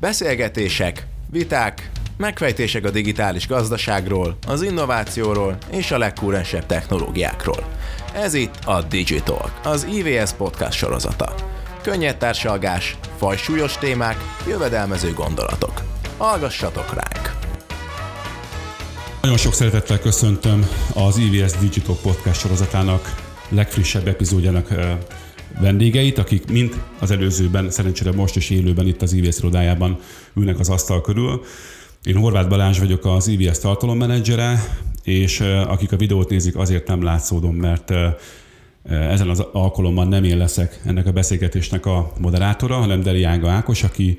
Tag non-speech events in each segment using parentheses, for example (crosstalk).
Beszélgetések, viták, megfejtések a digitális gazdaságról, az innovációról és a legkúrensebb technológiákról. Ez itt a Digital, az IVS podcast sorozata. Könnyed társalgás, fajsúlyos témák, jövedelmező gondolatok. Hallgassatok ránk! Nagyon sok szeretettel köszöntöm az IVS Digital podcast sorozatának legfrissebb epizódjának vendégeit, akik mind az előzőben, szerencsére most is élőben itt az IVS irodájában ülnek az asztal körül. Én Horváth Balázs vagyok az IVS tartalommenedzsere, és akik a videót nézik, azért nem látszódom, mert ezen az alkalommal nem én leszek ennek a beszélgetésnek a moderátora, hanem Deli Ága Ákos, aki,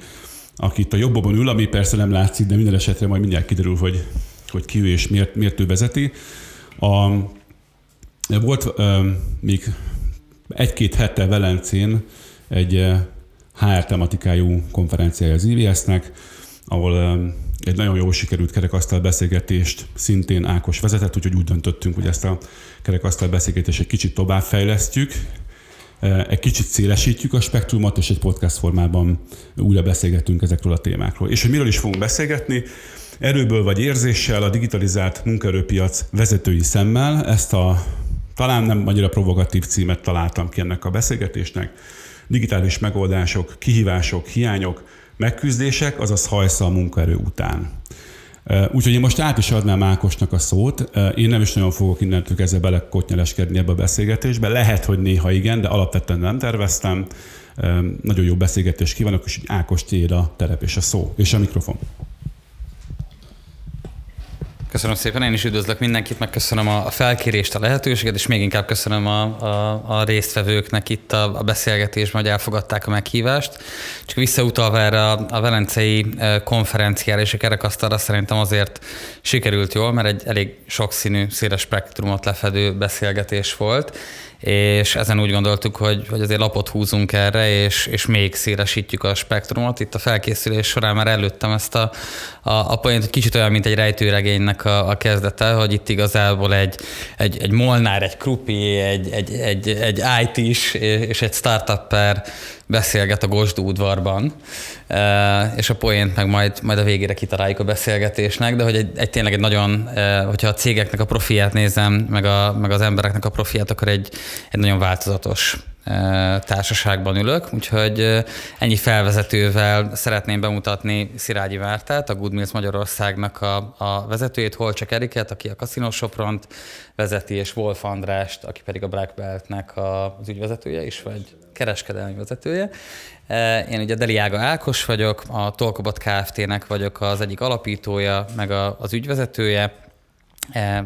aki itt a jobbban ül, ami persze nem látszik, de minden esetre majd mindjárt kiderül, hogy, hogy ki ő és miért, miért ő vezeti. A, volt uh, még egy-két hete Velencén egy HR tematikájú konferenciája az IVS-nek, ahol egy nagyon jól sikerült kerekasztal beszélgetést szintén Ákos vezetett, úgyhogy úgy döntöttünk, hogy ezt a kerekasztal beszélgetést egy kicsit tovább fejlesztjük, egy kicsit szélesítjük a spektrumot, és egy podcast formában újra beszélgetünk ezekről a témákról. És hogy miről is fogunk beszélgetni? Erőből vagy érzéssel a digitalizált munkaerőpiac vezetői szemmel ezt a talán nem annyira provokatív címet találtam ki ennek a beszélgetésnek. Digitális megoldások, kihívások, hiányok, megküzdések, azaz hajsza a munkaerő után. Úgyhogy én most át is adnám Ákosnak a szót. Én nem is nagyon fogok innentől kezdve belekotnyeleskedni ebbe a beszélgetésbe. Lehet, hogy néha igen, de alapvetően nem terveztem. Nagyon jó beszélgetést kívánok, és Ákos tiéd a terep és a szó, és a mikrofon. Köszönöm szépen, én is üdvözlök mindenkit, megköszönöm a felkérést, a lehetőséget, és még inkább köszönöm a, a, a résztvevőknek itt a, a beszélgetésben, hogy elfogadták a meghívást. Csak visszautalva erre a, a Velencei konferenciára és a kerekasztalra szerintem azért sikerült jól, mert egy elég sokszínű, széles spektrumot lefedő beszélgetés volt, és ezen úgy gondoltuk, hogy, hogy azért lapot húzunk erre, és, és még szélesítjük a spektrumot. Itt a felkészülés során már előttem ezt a, a, a point, hogy kicsit olyan, mint egy rejtőregénynek a, a kezdete, hogy itt igazából egy, egy, egy Molnár, egy Krupi, egy, egy, egy, egy IT-s és egy startupper beszélget a Gosdú udvarban, és a poént meg majd, majd a végére kitaláljuk a beszélgetésnek, de hogy egy, egy tényleg egy nagyon, hogyha a cégeknek a profiát nézem, meg, a, meg az embereknek a profiát, akkor egy, egy nagyon változatos társaságban ülök, úgyhogy ennyi felvezetővel szeretném bemutatni Szirágyi Vártát, a Good Mills Magyarországnak a, a vezetőjét, Holcsak Eriket, aki a Casino Sopront vezeti, és Wolf Andrást, aki pedig a Black Beltnek az ügyvezetője is, vagy kereskedelmi vezetője. Én ugye Deliága Ákos vagyok, a Tolkobot Kft-nek vagyok az egyik alapítója, meg az ügyvezetője, E,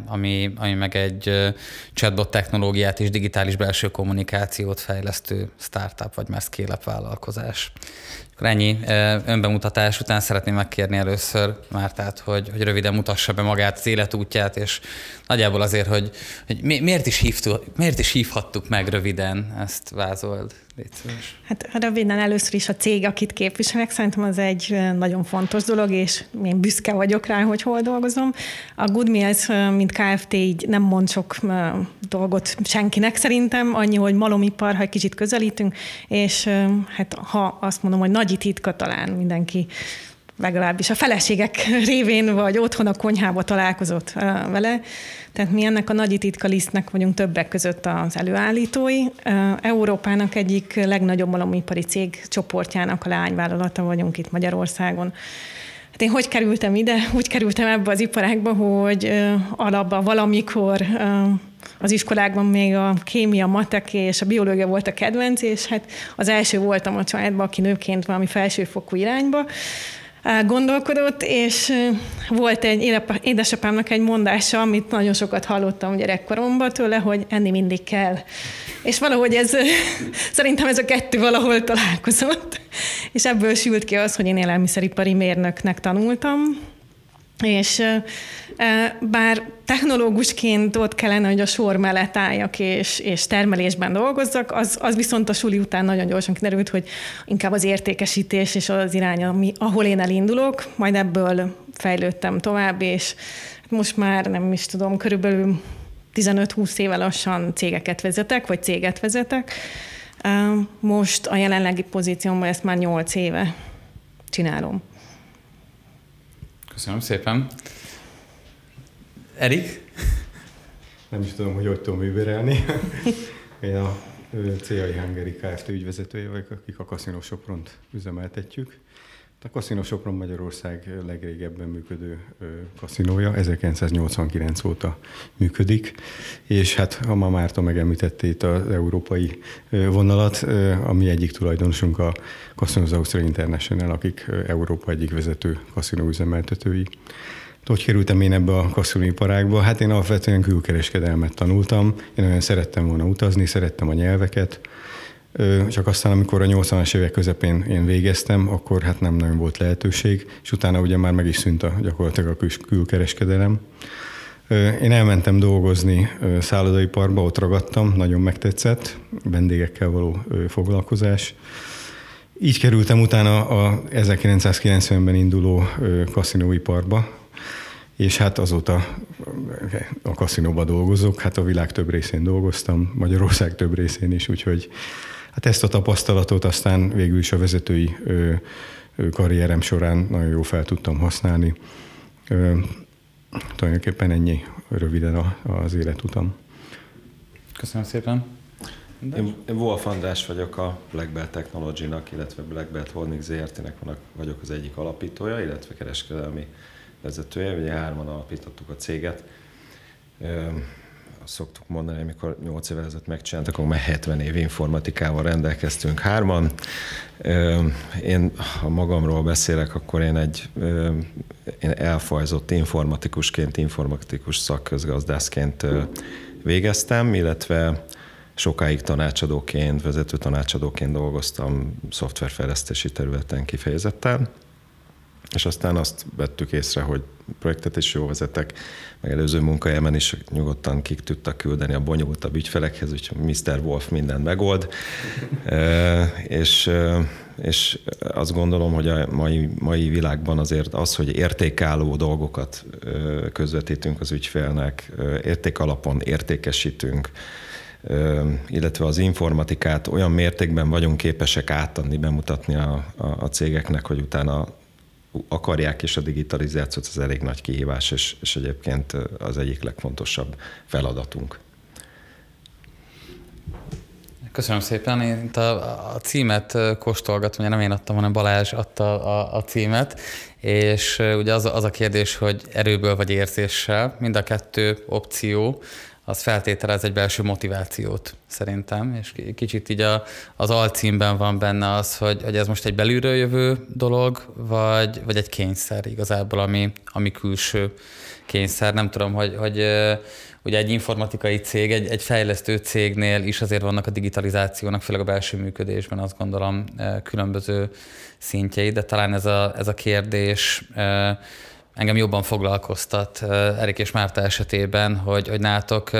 ami, ami meg egy chatbot technológiát és digitális belső kommunikációt fejlesztő startup, vagy már scale vállalkozás. Akkor ennyi önbemutatás után szeretném megkérni először Mártát, hogy, hogy röviden mutassa be magát, az életútját, és nagyjából azért, hogy, hogy miért, is hívtuk, miért is hívhattuk meg röviden, ezt vázold. Hát röviden először is a cég, akit képviselek, szerintem az egy nagyon fontos dolog, és én büszke vagyok rá, hogy hol dolgozom. A Good Meals, mint Kft. így nem mond sok dolgot senkinek szerintem, annyi, hogy malomipar, ha egy kicsit közelítünk, és hát ha azt mondom, hogy nagy titka talán mindenki legalábbis a feleségek (laughs) révén, vagy otthon a konyhába találkozott vele. Tehát mi ennek a nagy titka lisztnek vagyunk többek között az előállítói. Európának egyik legnagyobb malomipari cég csoportjának a lányvállalata vagyunk itt Magyarországon. Hát én hogy kerültem ide? Úgy kerültem ebbe az iparágba, hogy alapban valamikor az iskolákban még a kémia, matek és a biológia volt a kedvenc, és hát az első voltam a családban, aki nőként valami felsőfokú irányba gondolkodott, és volt egy édesapámnak egy mondása, amit nagyon sokat hallottam gyerekkoromban tőle, hogy enni mindig kell. És valahogy ez, (laughs) szerintem ez a kettő valahol találkozott, és ebből sült ki az, hogy én élelmiszeripari mérnöknek tanultam, és bár technológusként ott kellene, hogy a sor mellett álljak és, és termelésben dolgozzak, az, az viszont a suli után nagyon gyorsan kiderült, hogy inkább az értékesítés és az irány, ami, ahol én elindulok, majd ebből fejlődtem tovább, és most már nem is tudom, körülbelül 15-20 éve lassan cégeket vezetek, vagy céget vezetek. Most a jelenlegi pozíciómban ezt már 8 éve csinálom. Köszönöm szépen. Erik? Nem is tudom, hogy hogy tudom überelni. (laughs) Én a CAI Hungary Kft. ügyvezetője vagyok, akik a Casino Sopront üzemeltetjük. A Casino Sopron Magyarország legrégebben működő kaszinója, 1989 óta működik, és hát ha ma Márta megemlítette itt az európai vonalat, a mi egyik tulajdonosunk a Casinos Austria International, akik Európa egyik vezető kaszinó üzemeltetői. Hogy kerültem én ebbe a kaszinóiparágba? Hát én alapvetően külkereskedelmet tanultam, én olyan szerettem volna utazni, szerettem a nyelveket, csak aztán, amikor a 80-as évek közepén én végeztem, akkor hát nem nagyon volt lehetőség, és utána ugye már meg is szűnt a, gyakorlatilag a kül- külkereskedelem. Én elmentem dolgozni szállodaiparba, ott ragadtam, nagyon megtetszett, vendégekkel való foglalkozás. Így kerültem utána a 1990-ben induló kaszinóiparba, és hát azóta a kaszinóba dolgozok, hát a világ több részén dolgoztam, Magyarország több részén is, úgyhogy Hát ezt a tapasztalatot aztán végül is a vezetői ö, ö, karrierem során nagyon jó fel tudtam használni. Ö, tulajdonképpen ennyi röviden a, az életutam. Köszönöm szépen. Én, én Wolf András vagyok a Black Belt Technology-nak, illetve Black Belt Holding ZRT-nek vagyok az egyik alapítója, illetve kereskedelmi vezetője. Ugye hárman alapítottuk a céget azt szoktuk mondani, amikor 8 évvel ezelőtt megcsináltak, akkor már 70 év informatikával rendelkeztünk hárman. Én, ha magamról beszélek, akkor én egy én elfajzott informatikusként, informatikus szakközgazdászként végeztem, illetve sokáig tanácsadóként, vezető tanácsadóként dolgoztam szoftverfejlesztési területen kifejezetten és aztán azt vettük észre, hogy projektet is jó vezetek, meg előző munkahelyemen is nyugodtan kik tudtak küldeni a bonyolultabb ügyfelekhez, úgyhogy Mr. Wolf mindent megold. e, és, és azt gondolom, hogy a mai, mai világban azért az, hogy értékálló dolgokat közvetítünk az ügyfélnek, érték alapon értékesítünk, illetve az informatikát olyan mértékben vagyunk képesek átadni, bemutatni a, a, a cégeknek, hogy utána akarják, és a digitalizációt az elég nagy kihívás, és, és egyébként az egyik legfontosabb feladatunk. Köszönöm szépen. Én a, a címet kóstolgatom, ugye nem én adtam, hanem Balázs adta a, a címet, és ugye az, az a kérdés, hogy erőből vagy érzéssel, mind a kettő opció, az feltételez egy belső motivációt szerintem, és kicsit így a, az alcímben van benne az, hogy, hogy ez most egy belülről jövő dolog, vagy, vagy egy kényszer igazából, ami, ami külső kényszer. Nem tudom, hogy, hogy ugye egy informatikai cég, egy, egy fejlesztő cégnél is azért vannak a digitalizációnak, főleg a belső működésben azt gondolom különböző szintjei, de talán ez a, ez a kérdés engem jobban foglalkoztat Erik és Márta esetében, hogy, hogy nátok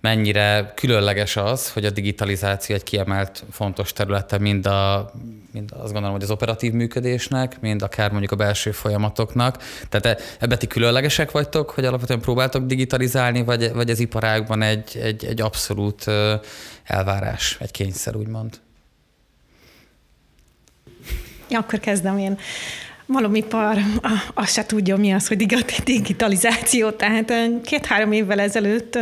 mennyire különleges az, hogy a digitalizáció egy kiemelt fontos területe mind, a, mind azt gondolom, hogy az operatív működésnek, mind akár mondjuk a belső folyamatoknak. Tehát e, ebben ti különlegesek vagytok, hogy alapvetően próbáltok digitalizálni, vagy, vagy ez iparágban egy, egy, egy abszolút elvárás, egy kényszer, úgymond? Ja, akkor kezdem én malomipar azt se tudja, mi az, hogy digitalizáció. Tehát két-három évvel ezelőtt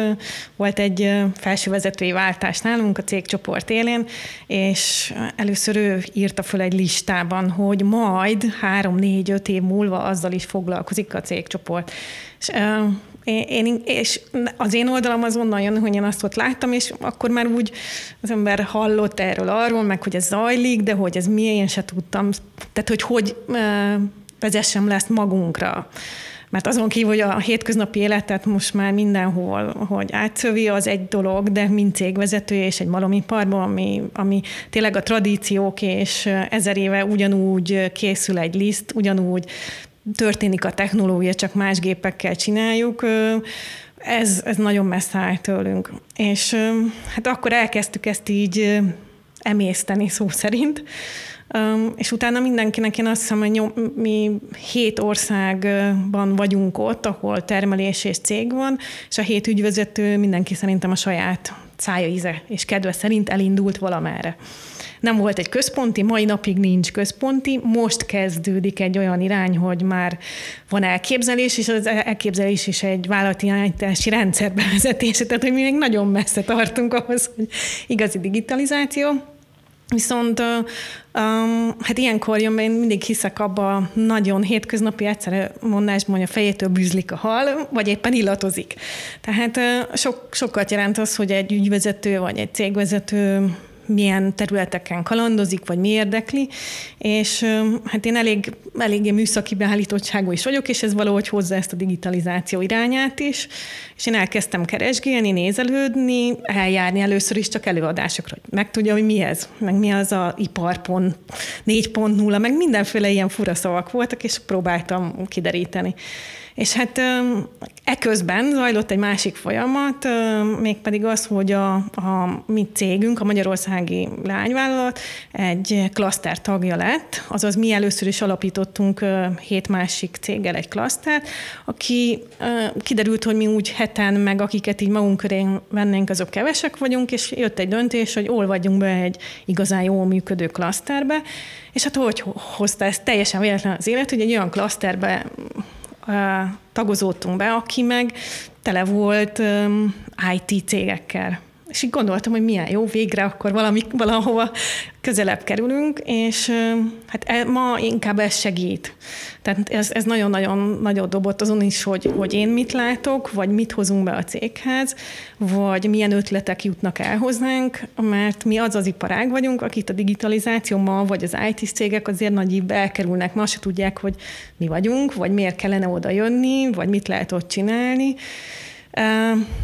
volt egy felsővezetői váltás nálunk a cégcsoport élén, és először ő írta föl egy listában, hogy majd három-négy-öt év múlva azzal is foglalkozik a cégcsoport. És én, és az én oldalam az onnan jön, hogy én azt ott láttam, és akkor már úgy az ember hallott erről arról, meg hogy ez zajlik, de hogy ez mi, én se tudtam. Tehát, hogy hogy vezessem le ezt magunkra. Mert azon kívül, hogy a hétköznapi életet most már mindenhol, hogy átszövi, az egy dolog, de mint cégvezető és egy malomiparban, ami, ami tényleg a tradíciók, és ezer éve ugyanúgy készül egy liszt, ugyanúgy történik a technológia, csak más gépekkel csináljuk, ez, ez nagyon messze áll tőlünk. És hát akkor elkezdtük ezt így emészteni szó szerint, és utána mindenkinek én azt hiszem, hogy mi hét országban vagyunk ott, ahol termelés és cég van, és a hét ügyvezető mindenki szerintem a saját szája íze és kedve szerint elindult valamerre. Nem volt egy központi, mai napig nincs központi, most kezdődik egy olyan irány, hogy már van elképzelés, és az elképzelés is egy vállalati irányítási rendszer bevezetése, tehát hogy mi még nagyon messze tartunk ahhoz, hogy igazi digitalizáció. Viszont um, hát ilyenkor jön, én mindig hiszek abba nagyon hétköznapi egyszerű mondásban, hogy a fejétől bűzlik a hal, vagy éppen illatozik. Tehát uh, sok, sokat jelent az, hogy egy ügyvezető vagy egy cégvezető milyen területeken kalandozik, vagy mi érdekli, és hát én elég, eléggé műszaki beállítottságú is vagyok, és ez valahogy hozza ezt a digitalizáció irányát is, és én elkezdtem keresgélni, nézelődni, eljárni először is csak előadásokra, hogy megtudja, hogy mi ez, meg mi az a iparpont 4.0, meg mindenféle ilyen fura szavak voltak, és próbáltam kideríteni. És hát eközben zajlott egy másik folyamat, mégpedig az, hogy a, a mi cégünk, a Magyarországi Lányvállalat egy klaszter tagja lett, azaz mi először is alapítottunk hét másik céggel egy klasztert, aki kiderült, hogy mi úgy heten, meg akiket így magunk köré vennénk, azok kevesek vagyunk, és jött egy döntés, hogy olvadjunk be egy igazán jól működő klaszterbe, és hát hogy hozta ezt teljesen véletlen az élet, hogy egy olyan klaszterbe tagozódtunk be, aki meg tele volt IT cégekkel. És így gondoltam, hogy milyen jó, végre akkor valami, valahova közelebb kerülünk, és hát e, ma inkább ez segít. Tehát ez, ez nagyon-nagyon nagyot dobott azon is, hogy, hogy én mit látok, vagy mit hozunk be a céghez, vagy milyen ötletek jutnak el hozzánk, mert mi az az iparág vagyunk, akit a digitalizáció ma, vagy az IT cégek azért nagy évbe elkerülnek, ma se tudják, hogy mi vagyunk, vagy miért kellene oda jönni, vagy mit lehet ott csinálni.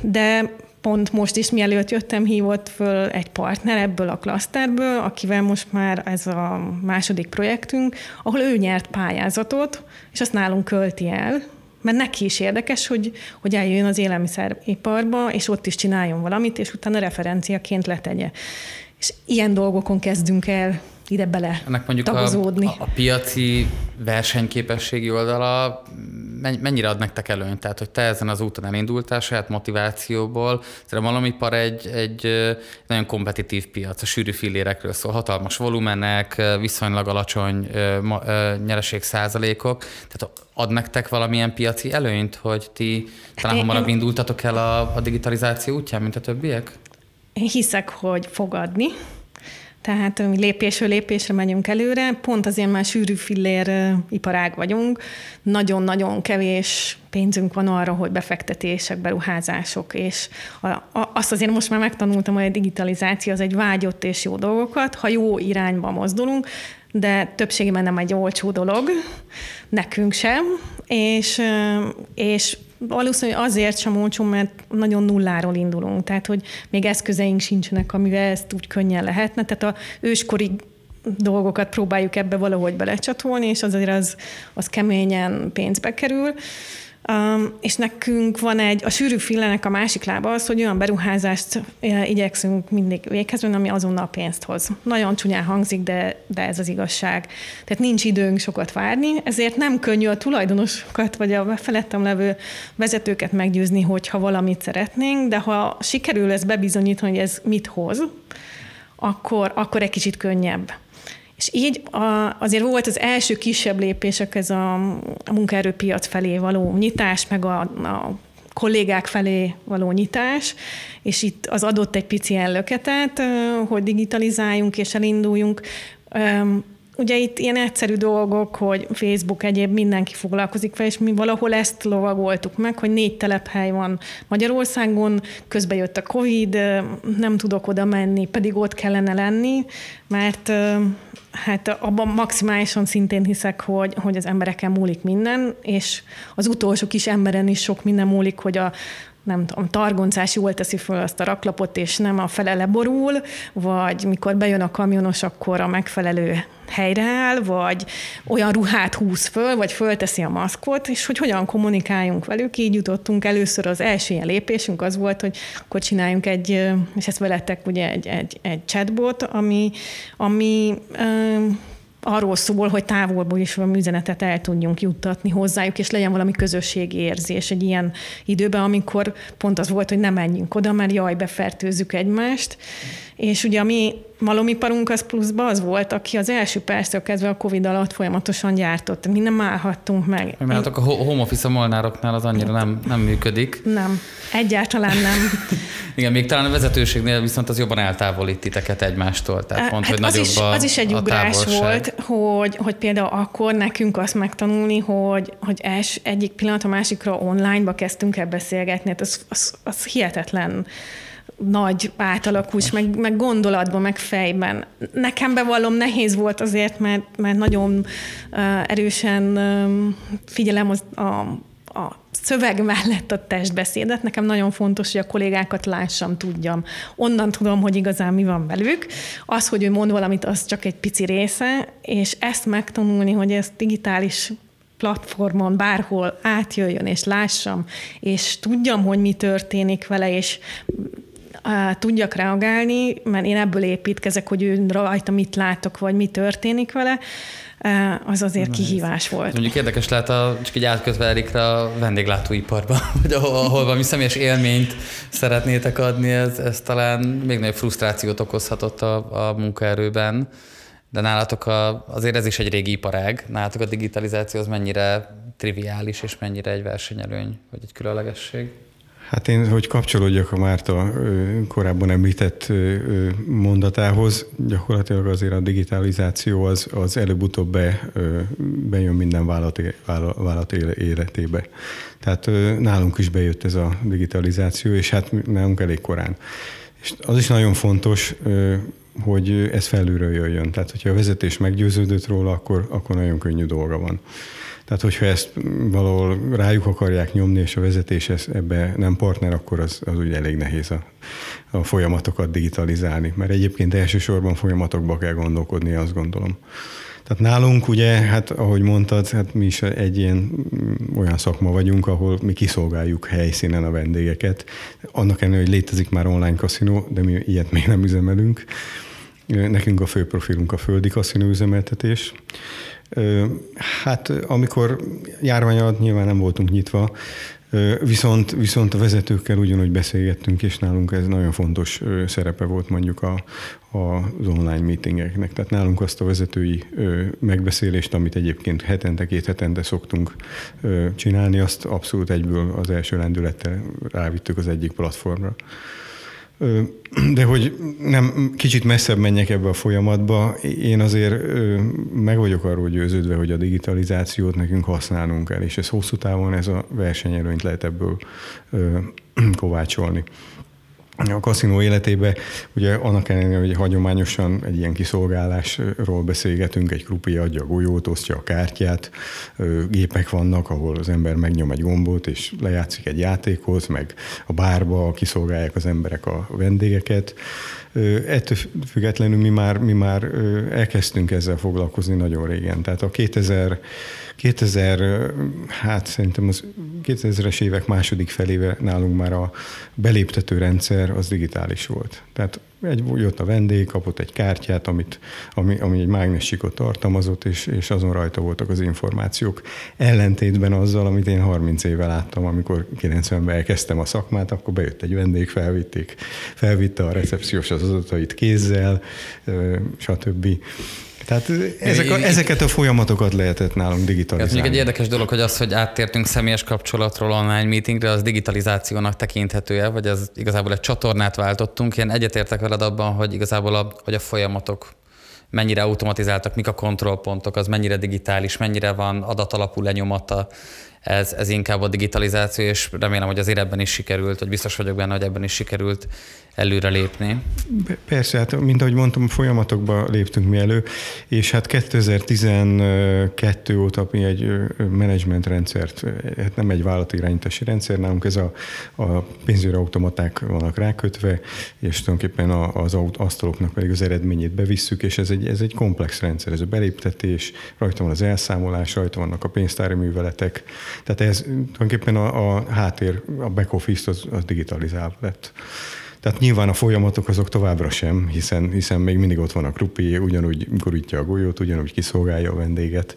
De pont most is, mielőtt jöttem, hívott föl egy partner ebből a klaszterből, akivel most már ez a második projektünk, ahol ő nyert pályázatot, és azt nálunk költi el, mert neki is érdekes, hogy, hogy eljön az élelmiszeriparba, és ott is csináljon valamit, és utána referenciaként letegye. És ilyen dolgokon kezdünk el ide bele Ennek mondjuk tagozódni. A, a, piaci versenyképességi oldala mennyire ad nektek előnyt? Tehát, hogy te ezen az úton elindultál saját motivációból, szerintem valamipar egy, egy nagyon kompetitív piac, a sűrű fillérekről szól, hatalmas volumenek, viszonylag alacsony nyereség százalékok, tehát ad nektek valamilyen piaci előnyt, hogy ti talán hamarabb indultatok el a, a digitalizáció útján, mint a többiek? Én hiszek, hogy fogadni, tehát mi lépésről lépésre megyünk előre, pont azért már sűrű fillér iparág vagyunk, nagyon-nagyon kevés pénzünk van arra, hogy befektetések, beruházások, és a, a, azt azért most már megtanultam, hogy a digitalizáció az egy vágyott és jó dolgokat, ha jó irányba mozdulunk, de többségében nem egy olcsó dolog, nekünk sem, és, és valószínűleg azért sem olcsó, mert nagyon nulláról indulunk, tehát hogy még eszközeink sincsenek, amivel ezt úgy könnyen lehetne, tehát a őskori dolgokat próbáljuk ebbe valahogy belecsatolni, és azért az, az keményen pénzbe kerül. Um, és nekünk van egy, a sűrű fillenek a másik lába az, hogy olyan beruházást eh, igyekszünk mindig véghez ami azonnal pénzt hoz. Nagyon csúnyán hangzik, de, de ez az igazság. Tehát nincs időnk sokat várni, ezért nem könnyű a tulajdonosokat, vagy a felettem levő vezetőket meggyőzni, hogyha valamit szeretnénk, de ha sikerül ezt bebizonyítani, hogy ez mit hoz, akkor, akkor egy kicsit könnyebb. És így a, azért volt az első kisebb lépések ez a, a munkaerőpiac felé való nyitás, meg a, a kollégák felé való nyitás, és itt az adott egy pici ellöketet, hogy digitalizáljunk és elinduljunk. Ugye itt ilyen egyszerű dolgok, hogy Facebook egyéb mindenki foglalkozik vele, és mi valahol ezt lovagoltuk meg, hogy négy telephely van Magyarországon, közben jött a Covid, nem tudok oda menni, pedig ott kellene lenni, mert Hát abban maximálisan szintén hiszek, hogy, hogy az embereken múlik minden, és az utolsó kis emberen is sok minden múlik, hogy a, nem tudom, targoncás jól teszi föl azt a raklapot, és nem a fele leborul, vagy mikor bejön a kamionos, akkor a megfelelő helyre áll, vagy olyan ruhát húz föl, vagy fölteszi a maszkot, és hogy hogyan kommunikáljunk velük. Így jutottunk először az első ilyen lépésünk az volt, hogy akkor csináljunk egy, és ezt veletek ugye egy, egy, egy chatbot, ami, ami arról szól, hogy távolból is valami üzenetet el tudjunk juttatni hozzájuk, és legyen valami közösségi érzés egy ilyen időben, amikor pont az volt, hogy nem menjünk oda, mert jaj, befertőzzük egymást, És ugye a mi malomiparunk az pluszban az volt, aki az első perctől kezdve a Covid alatt folyamatosan gyártott. Mi nem állhattunk meg. Mert a home office a molnároknál az annyira nem, nem működik. Nem, egyáltalán nem. (laughs) Igen, még talán a vezetőségnél viszont az jobban eltávolít titeket egymástól. Tehát pont, hát hogy az, is, a, az is egy ugrás távolság. volt, hogy, hogy például akkor nekünk azt megtanulni, hogy, hogy els, egyik pillanat a másikra online-ba kezdtünk el beszélgetni. Hát az, az, az hihetetlen nagy átalakulás, meg, meg gondolatban, meg fejben. Nekem bevallom, nehéz volt azért, mert, mert nagyon uh, erősen uh, figyelem az, a, a szöveg mellett a testbeszédet. Nekem nagyon fontos, hogy a kollégákat lássam, tudjam. Onnan tudom, hogy igazán mi van velük. Az, hogy ő mond valamit, az csak egy pici része, és ezt megtanulni, hogy ez digitális platformon bárhol átjöjjön, és lássam, és tudjam, hogy mi történik vele, és tudjak reagálni, mert én ebből építkezek, hogy ő rajta mit látok, vagy mi történik vele, az azért Na, kihívás ez. volt. Mondjuk érdekes lehet, a, csak így átkötve Erikre a vendéglátóiparba, (laughs) hogy ahol, ahol valami személyes élményt szeretnétek adni, ez, ez talán még nagyobb frusztrációt okozhatott a, a munkaerőben. De nálatok a, azért ez is egy régi iparág, nálatok a digitalizáció az mennyire triviális és mennyire egy versenyelőny, vagy egy különlegesség? Hát én, hogy kapcsolódjak a Márta korábban említett mondatához, gyakorlatilag azért a digitalizáció az, az előbb-utóbb be, bejön minden vállalat, vállalat életébe. Tehát nálunk is bejött ez a digitalizáció, és hát nálunk elég korán. És az is nagyon fontos, hogy ez felülről jöjjön. Tehát, hogyha a vezetés meggyőződött róla, akkor, akkor nagyon könnyű dolga van. Tehát, hogyha ezt valahol rájuk akarják nyomni, és a vezetés ebbe nem partner, akkor az, az ugye elég nehéz a, a folyamatokat digitalizálni. Mert egyébként elsősorban folyamatokba kell gondolkodni, azt gondolom. Tehát nálunk ugye, hát ahogy mondtad, hát mi is egy ilyen mm, olyan szakma vagyunk, ahol mi kiszolgáljuk helyszínen a vendégeket. Annak ellenére, hogy létezik már online kaszinó, de mi ilyet még nem üzemelünk. Nekünk a fő profilunk a földi kaszinó üzemeltetés. Hát amikor járvány alatt nyilván nem voltunk nyitva, Viszont, viszont a vezetőkkel ugyanúgy beszélgettünk, és nálunk ez nagyon fontos szerepe volt mondjuk a, az online meetingeknek. Tehát nálunk azt a vezetői megbeszélést, amit egyébként hetente, két hetente szoktunk csinálni, azt abszolút egyből az első lendülettel rávittük az egyik platformra. De hogy nem kicsit messzebb menjek ebbe a folyamatba, én azért meg vagyok arról győződve, hogy a digitalizációt nekünk használnunk kell, és ez hosszú távon ez a versenyelőnyt lehet ebből kovácsolni a kaszinó életébe, ugye annak ellenére, hogy hagyományosan egy ilyen kiszolgálásról beszélgetünk, egy krupi adja a golyót, osztja a kártyát, gépek vannak, ahol az ember megnyom egy gombot, és lejátszik egy játékhoz, meg a bárba kiszolgálják az emberek a vendégeket. Ettől függetlenül mi már, mi már elkezdtünk ezzel foglalkozni nagyon régen. Tehát a 2000 2000, hát szerintem az 2000-es évek második feléve nálunk már a beléptető rendszer az digitális volt. Tehát egy, jött a vendég, kapott egy kártyát, amit, ami, ami egy mágnesikot tartalmazott, és, és azon rajta voltak az információk. Ellentétben azzal, amit én 30 éve láttam, amikor 90-ben elkezdtem a szakmát, akkor bejött egy vendég, felvitték, felvitte a recepciós az adatait kézzel, stb. Tehát ezek a, ezeket a folyamatokat lehetett nálunk digitalizálni. Ez mondjuk egy érdekes dolog, hogy az, hogy áttértünk személyes kapcsolatról online meetingre, az digitalizációnak tekinthető-e, vagy az igazából egy csatornát váltottunk. Én egyetértek veled abban, hogy igazából a, hogy a folyamatok mennyire automatizáltak, mik a kontrollpontok, az mennyire digitális, mennyire van adatalapú lenyomata, ez, ez inkább a digitalizáció, és remélem, hogy azért ebben is sikerült, vagy biztos vagyok benne, hogy ebben is sikerült előrelépni. Persze, hát mint ahogy mondtam, folyamatokba léptünk mi elő, és hát 2012 óta mi egy menedzsment rendszert, hát nem egy vállalatirányítási rendszer, nálunk ez a, a pénzügyi automaták vannak rákötve, és tulajdonképpen az asztaloknak pedig az eredményét bevisszük, és ez egy, ez egy komplex rendszer, ez a beléptetés, rajta van az elszámolás, rajta vannak a pénztári műveletek, tehát ez tulajdonképpen a, a háttér, a back office az, az digitalizálva lett. Tehát nyilván a folyamatok azok továbbra sem, hiszen, hiszen még mindig ott van a krupi, ugyanúgy gurítja a golyót, ugyanúgy kiszolgálja a vendéget,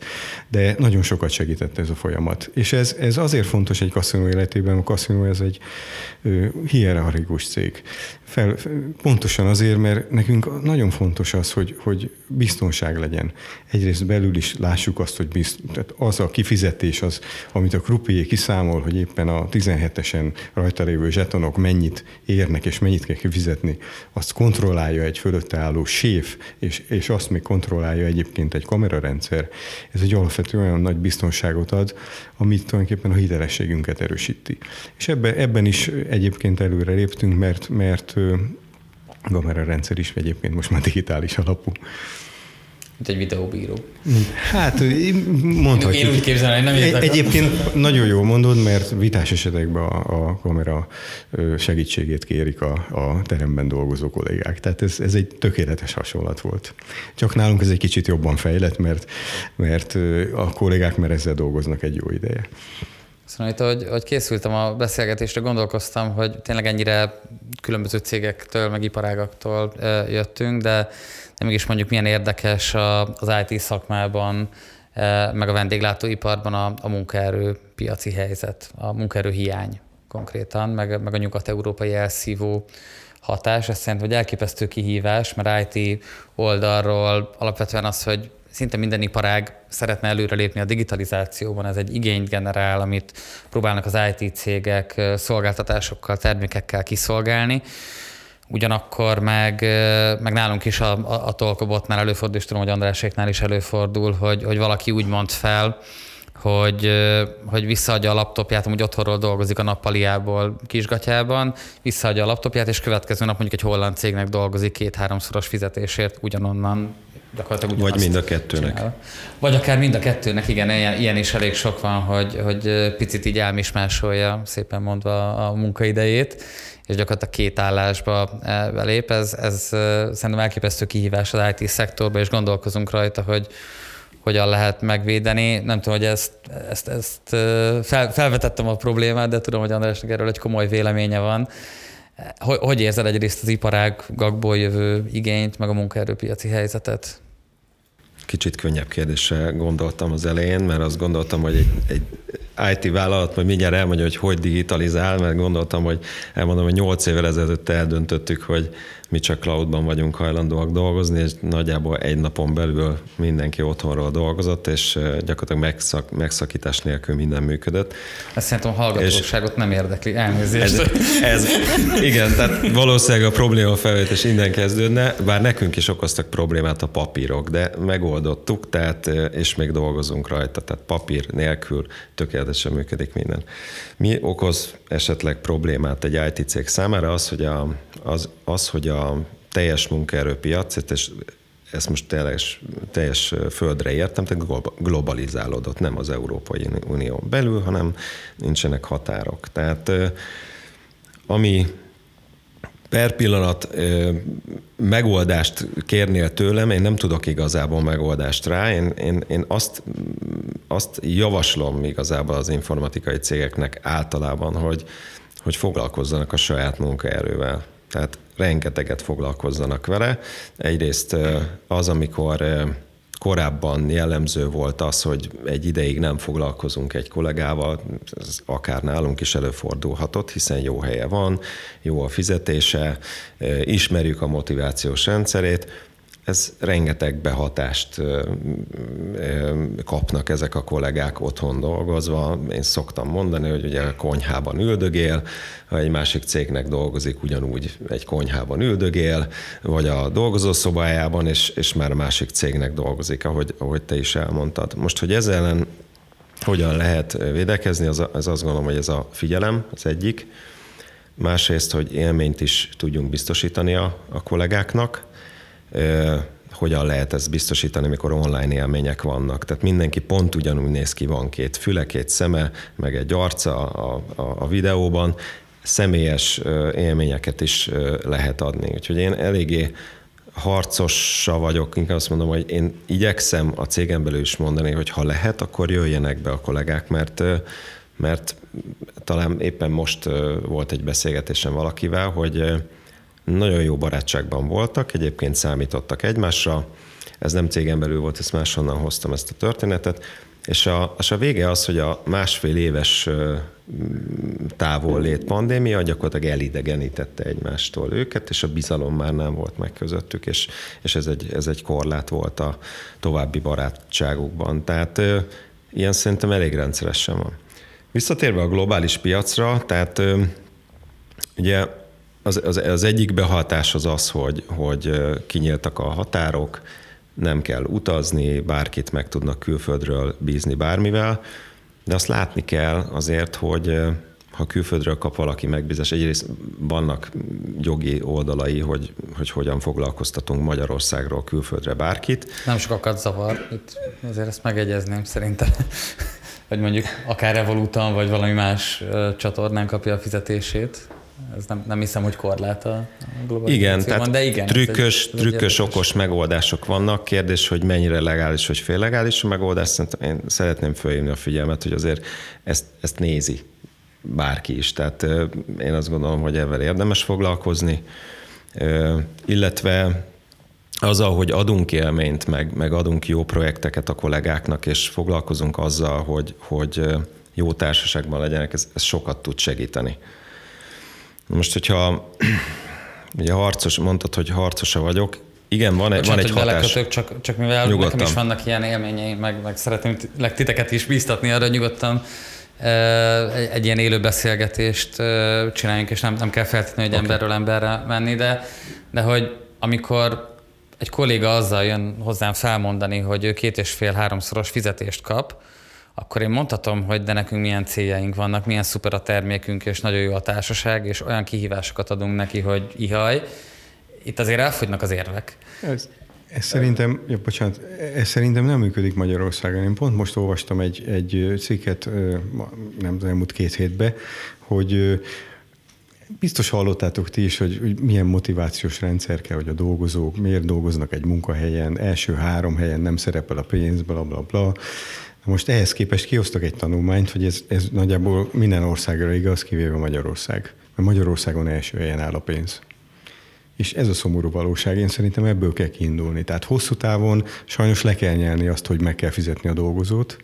de nagyon sokat segített ez a folyamat. És ez, ez azért fontos egy kaszinó életében, a kaszinó ez egy hierarchikus cég. Fel, pontosan azért, mert nekünk nagyon fontos az, hogy, hogy biztonság legyen. Egyrészt belül is lássuk azt, hogy bizt, tehát az a kifizetés, az, amit a krupié kiszámol, hogy éppen a 17-esen rajta lévő zsetonok mennyit érnek és mennyit kell kifizetni, azt kontrollálja egy fölötte álló séf, és, és azt még kontrollálja egyébként egy kamerarendszer. Ez egy alapvető olyan nagy biztonságot ad, amit tulajdonképpen a hitelességünket erősíti. És ebben, ebben is egyébként előre léptünk, mert, mert kamera rendszer is egyébként most már digitális alapú. Mint egy videóbíró. Hát mondhatjuk. Én úgy képzelem, hogy nem értek. Egyébként nagyon jól mondod, mert vitás esetekben a, a kamera segítségét kérik a, a teremben dolgozó kollégák. Tehát ez, ez egy tökéletes hasonlat volt. Csak nálunk ez egy kicsit jobban fejlett, mert, mert a kollégák már ezzel dolgoznak egy jó ideje. Szóval itt, hogy, hogy készültem a beszélgetésre, gondolkoztam, hogy tényleg ennyire különböző cégektől, meg iparágaktól jöttünk, de, de mégis mondjuk milyen érdekes az IT szakmában, meg a vendéglátóiparban a, a munkaerő piaci helyzet, a munkaerő hiány konkrétan, meg, meg a nyugat-európai elszívó hatás. Ez szerintem hogy elképesztő kihívás, mert IT oldalról alapvetően az, hogy szinte minden iparág szeretne előrelépni a digitalizációban, ez egy igényt generál, amit próbálnak az IT cégek szolgáltatásokkal, termékekkel kiszolgálni. Ugyanakkor meg, meg nálunk is a, a, a Tolkobotnál előfordul, és tudom, hogy Andráséknál is előfordul, hogy, hogy valaki úgy mond fel, hogy, hogy visszaadja a laptopját, amúgy otthonról dolgozik a nappaliából kisgatyában, visszaadja a laptopját, és következő nap mondjuk egy holland cégnek dolgozik két-háromszoros fizetésért ugyanonnan gyakorlatilag Vagy mind a kettőnek. Csinál. Vagy akár mind a kettőnek, igen, ilyen, ilyen is elég sok van, hogy, hogy picit így elmismásolja, szépen mondva a munkaidejét, és gyakorlatilag két állásba belép. Ez, ez szerintem elképesztő kihívás az IT szektorban, és gondolkozunk rajta, hogy hogyan lehet megvédeni. Nem tudom, hogy ezt, ezt, ezt fel, felvetettem a problémát, de tudom, hogy Andrásnak erről egy komoly véleménye van. Hogy, hogy érzed egyrészt az iparágakból jövő igényt, meg a munkaerőpiaci helyzetet? Kicsit könnyebb kérdésre gondoltam az elején, mert azt gondoltam, hogy egy, egy IT vállalat majd mindjárt elmondja, hogy hogy digitalizál, mert gondoltam, hogy elmondom, hogy 8 évvel ezelőtt eldöntöttük, hogy mi csak cloudban vagyunk hajlandóak dolgozni, és nagyjából egy napon belül mindenki otthonról dolgozott, és gyakorlatilag megszak, megszakítás nélkül minden működött. Ezt szerintem a hallgatóságot és nem érdekli, elnézést. Ez, ez, igen, tehát valószínűleg a probléma felvetés innen kezdődne, bár nekünk is okoztak problémát a papírok, de megoldottuk, tehát, és még dolgozunk rajta, tehát papír nélkül tökéletesen működik minden. Mi okoz esetleg problémát egy IT cég számára? Az, hogy a, az, az, hogy a teljes munkaerőpiac, és ezt most teljes, teljes földre értem, tehát globalizálódott, nem az Európai Unió belül, hanem nincsenek határok. Tehát ami per pillanat megoldást kérnél tőlem, én nem tudok igazából megoldást rá. Én, én, én azt, azt javaslom igazából az informatikai cégeknek általában, hogy, hogy foglalkozzanak a saját munkaerővel. Tehát rengeteget foglalkozzanak vele. Egyrészt az, amikor korábban jellemző volt az, hogy egy ideig nem foglalkozunk egy kollégával, ez akár nálunk is előfordulhatott, hiszen jó helye van, jó a fizetése, ismerjük a motivációs rendszerét, ez rengeteg behatást kapnak ezek a kollégák otthon dolgozva. Én szoktam mondani, hogy ugye a konyhában üldögél, ha egy másik cégnek dolgozik, ugyanúgy egy konyhában üldögél, vagy a dolgozószobájában, és, és már a másik cégnek dolgozik, ahogy, ahogy te is elmondtad. Most, hogy ezzel ellen hogyan lehet védekezni, az, az azt gondolom, hogy ez a figyelem az egyik. Másrészt, hogy élményt is tudjunk biztosítani a, a kollégáknak, hogyan lehet ezt biztosítani, mikor online élmények vannak. Tehát mindenki pont ugyanúgy néz ki, van két füle, két szeme, meg egy arca a, a, a videóban, személyes élményeket is lehet adni. Úgyhogy én eléggé harcossa vagyok, inkább azt mondom, hogy én igyekszem a cégem belül is mondani, hogy ha lehet, akkor jöjjenek be a kollégák, mert mert talán éppen most volt egy beszélgetésem valakivel, hogy nagyon jó barátságban voltak, egyébként számítottak egymásra, ez nem cégen belül volt, ezt máshonnan hoztam ezt a történetet, és a, és a vége az, hogy a másfél éves távol lét pandémia gyakorlatilag elidegenítette egymástól őket, és a bizalom már nem volt meg közöttük, és, és ez, egy, ez egy korlát volt a további barátságukban. Tehát ilyen szerintem elég rendszeresen van. Visszatérve a globális piacra, tehát ugye az, az, az egyik behatás az az, hogy, hogy kinyíltak a határok, nem kell utazni, bárkit meg tudnak külföldről bízni bármivel, de azt látni kell azért, hogy ha külföldről kap valaki megbízás, egyrészt vannak jogi oldalai, hogy, hogy hogyan foglalkoztatunk Magyarországról külföldre bárkit. Nem sokakat zavar, itt azért ezt megegyezném szerintem, (laughs) hogy mondjuk akár Revoluton, vagy valami más csatornán kapja a fizetését. Ez nem, nem hiszem, hogy korlát a igen, tehát de igen. Trükkös, egy, trükkös okos megoldások vannak. Kérdés, hogy mennyire legális vagy féllegális a megoldás. Szerintem én szeretném fölhívni a figyelmet, hogy azért ezt, ezt nézi bárki is. Tehát én azt gondolom, hogy ebben érdemes foglalkozni, illetve azzal, hogy adunk élményt, meg, meg adunk jó projekteket a kollégáknak, és foglalkozunk azzal, hogy, hogy jó társaságban legyenek, ez, ez sokat tud segíteni. Most, hogyha (clears throat) ugye harcos, mondtad, hogy harcosa vagyok, igen, van, Bocsánat, van egy hatás. Csak, csak mivel nyugodtan. nekem is vannak ilyen élményeim, meg, meg szeretném titeket is bíztatni arra, nyugodtan egy, egy ilyen élő beszélgetést csináljunk, és nem, nem kell feltétlenül, hogy okay. emberről emberre menni, de, de hogy amikor egy kolléga azzal jön hozzám felmondani, hogy ő két és fél-háromszoros fizetést kap, akkor én mondhatom, hogy de nekünk milyen céljaink vannak, milyen szuper a termékünk, és nagyon jó a társaság, és olyan kihívásokat adunk neki, hogy ihaj. Itt azért elfogynak az érvek. Ez, ez szerintem, ja, bocsánat, ez szerintem nem működik Magyarországon. Én pont most olvastam egy, egy cikket, nem az elmúlt két hétben, hogy Biztos hallottátok ti is, hogy, hogy milyen motivációs rendszer kell, hogy a dolgozók miért dolgoznak egy munkahelyen, első három helyen nem szerepel a pénz, bla bla bla. Most ehhez képest kiosztok egy tanulmányt, hogy ez, ez nagyjából minden országra igaz, kivéve Magyarország. Mert Magyarországon első helyen áll a pénz. És ez a szomorú valóság, én szerintem ebből kell kiindulni. Tehát hosszú távon sajnos le kell nyelni azt, hogy meg kell fizetni a dolgozót,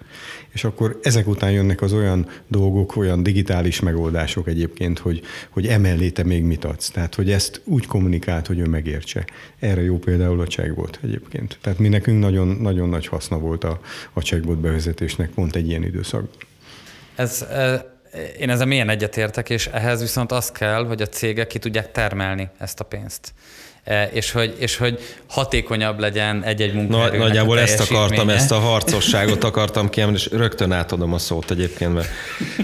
és akkor ezek után jönnek az olyan dolgok, olyan digitális megoldások egyébként, hogy, hogy emellé te még mit adsz. Tehát, hogy ezt úgy kommunikált, hogy ő megértse. Erre jó például a chatbot egyébként. Tehát mi nekünk nagyon, nagyon nagy haszna volt a, a chatbot bevezetésnek pont egy ilyen időszak. Ez, én ezzel mélyen egyetértek, és ehhez viszont az kell, hogy a cégek ki tudják termelni ezt a pénzt. E, és hogy, és hogy hatékonyabb legyen egy-egy munkaerőnek Na, Nagyjából ezt akartam, (laughs) ezt a harcosságot akartam kiemelni, és rögtön átadom a szót egyébként, mert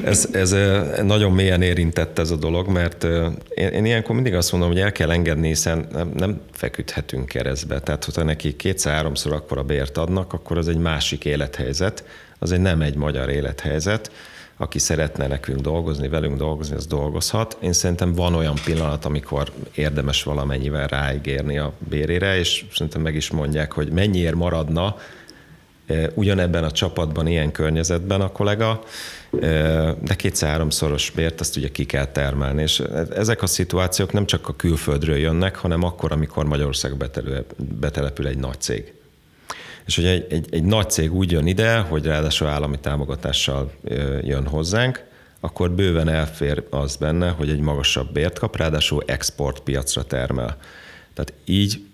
ez, ez e, nagyon mélyen érintett ez a dolog, mert e, én, én ilyenkor mindig azt mondom, hogy el kell engedni, hiszen nem, nem feküdhetünk keresztbe. Tehát, hogyha neki kétszer-háromszor akkor a bért adnak, akkor az egy másik élethelyzet, az egy nem egy magyar élethelyzet aki szeretne nekünk dolgozni, velünk dolgozni, az dolgozhat. Én szerintem van olyan pillanat, amikor érdemes valamennyivel ráigérni a bérére, és szerintem meg is mondják, hogy mennyiért maradna e, ugyanebben a csapatban, ilyen környezetben a kollega, e, de kétszer-háromszoros bért azt ugye ki kell termelni. És ezek a szituációk nem csak a külföldről jönnek, hanem akkor, amikor Magyarország betelepül egy nagy cég. És hogy egy, egy, egy nagy cég úgy jön ide, hogy ráadásul állami támogatással jön hozzánk, akkor bőven elfér az benne, hogy egy magasabb bért kap, ráadásul exportpiacra termel. Tehát így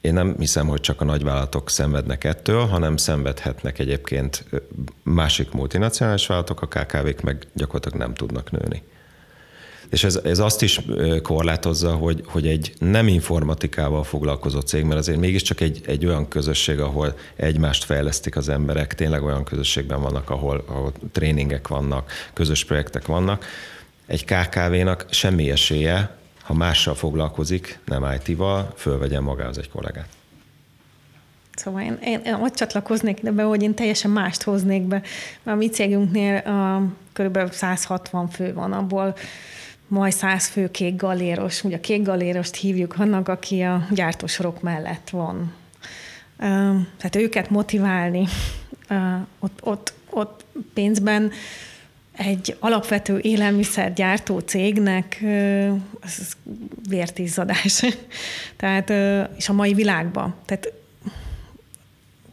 én nem hiszem, hogy csak a nagyvállalatok szenvednek ettől, hanem szenvedhetnek egyébként másik multinacionális vállalatok, a KKV-k meg gyakorlatilag nem tudnak nőni. És ez, ez azt is korlátozza, hogy, hogy egy nem informatikával foglalkozó cég, mert azért mégiscsak egy, egy olyan közösség, ahol egymást fejlesztik az emberek, tényleg olyan közösségben vannak, ahol, ahol tréningek vannak, közös projektek vannak. Egy KKV-nak semmi esélye, ha mással foglalkozik, nem IT-val, fölvegyen magához egy kollégát. Szóval én, én, én ott csatlakoznék be, hogy én teljesen mást hoznék be. A mi cégünknél a, kb. 160 fő van, abból majd száz fő kék galéros. Ugye a kék galérost hívjuk annak, aki a gyártósorok mellett van. Tehát őket motiválni ott, ott, ott pénzben egy alapvető élelmiszergyártó cégnek ez vértízadás. (laughs) Tehát, és a mai világban. Tehát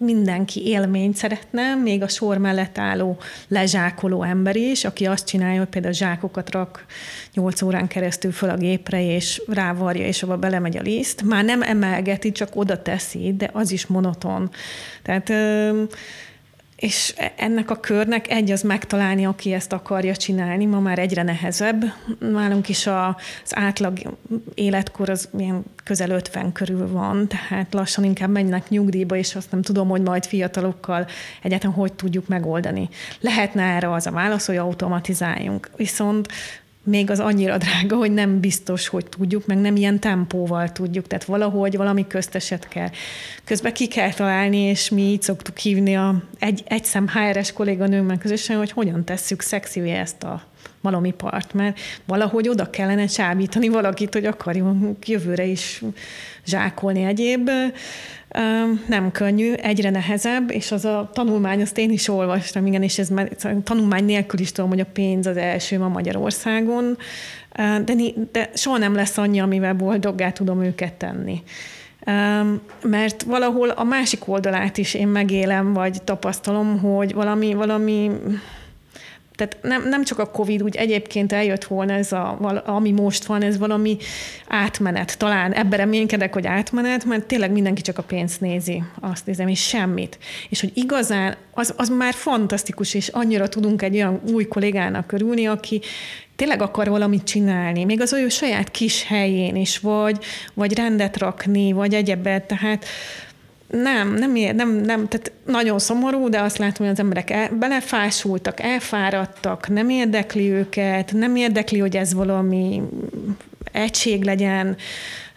mindenki élményt szeretne, még a sor mellett álló lezsákoló ember is, aki azt csinálja, hogy például zsákokat rak 8 órán keresztül föl a gépre, és rávarja, és abba belemegy a liszt. Már nem emelgeti, csak oda teszi, de az is monoton. Tehát és ennek a körnek egy az megtalálni, aki ezt akarja csinálni, ma már egyre nehezebb. Nálunk is a, az átlag életkor az ilyen közel 50 körül van, tehát lassan inkább mennek nyugdíjba, és azt nem tudom, hogy majd fiatalokkal egyáltalán hogy tudjuk megoldani. Lehetne erre az a válasz, hogy automatizáljunk. Viszont még az annyira drága, hogy nem biztos, hogy tudjuk, meg nem ilyen tempóval tudjuk, tehát valahogy valami közteset kell. Közben ki kell találni, és mi így szoktuk hívni a egy, egy szem HRS kolléganőmmel közösen, hogy hogyan tesszük szexivé ezt a malomipart, mert valahogy oda kellene csábítani valakit, hogy akarjunk jövőre is zsákolni egyéb nem könnyű, egyre nehezebb, és az a tanulmány, azt én is olvastam, igen, és ez már tanulmány nélkül is tudom, hogy a pénz az első ma Magyarországon, de, de soha nem lesz annyi, amivel boldoggá tudom őket tenni. Mert valahol a másik oldalát is én megélem, vagy tapasztalom, hogy valami, valami tehát nem, nem csak a Covid, úgy egyébként eljött volna ez, a, ami most van, ez valami átmenet. Talán ebben reménykedek, hogy átmenet, mert tényleg mindenki csak a pénzt nézi, azt nézem, és semmit. És hogy igazán, az, az már fantasztikus, és annyira tudunk egy olyan új kollégának körülni, aki tényleg akar valamit csinálni, még az ő saját kis helyén is, vagy, vagy rendet rakni, vagy egyebet, tehát nem, nem, nem, nem, tehát nagyon szomorú, de azt látom, hogy az emberek el, belefásultak, elfáradtak, nem érdekli őket, nem érdekli, hogy ez valami egység legyen.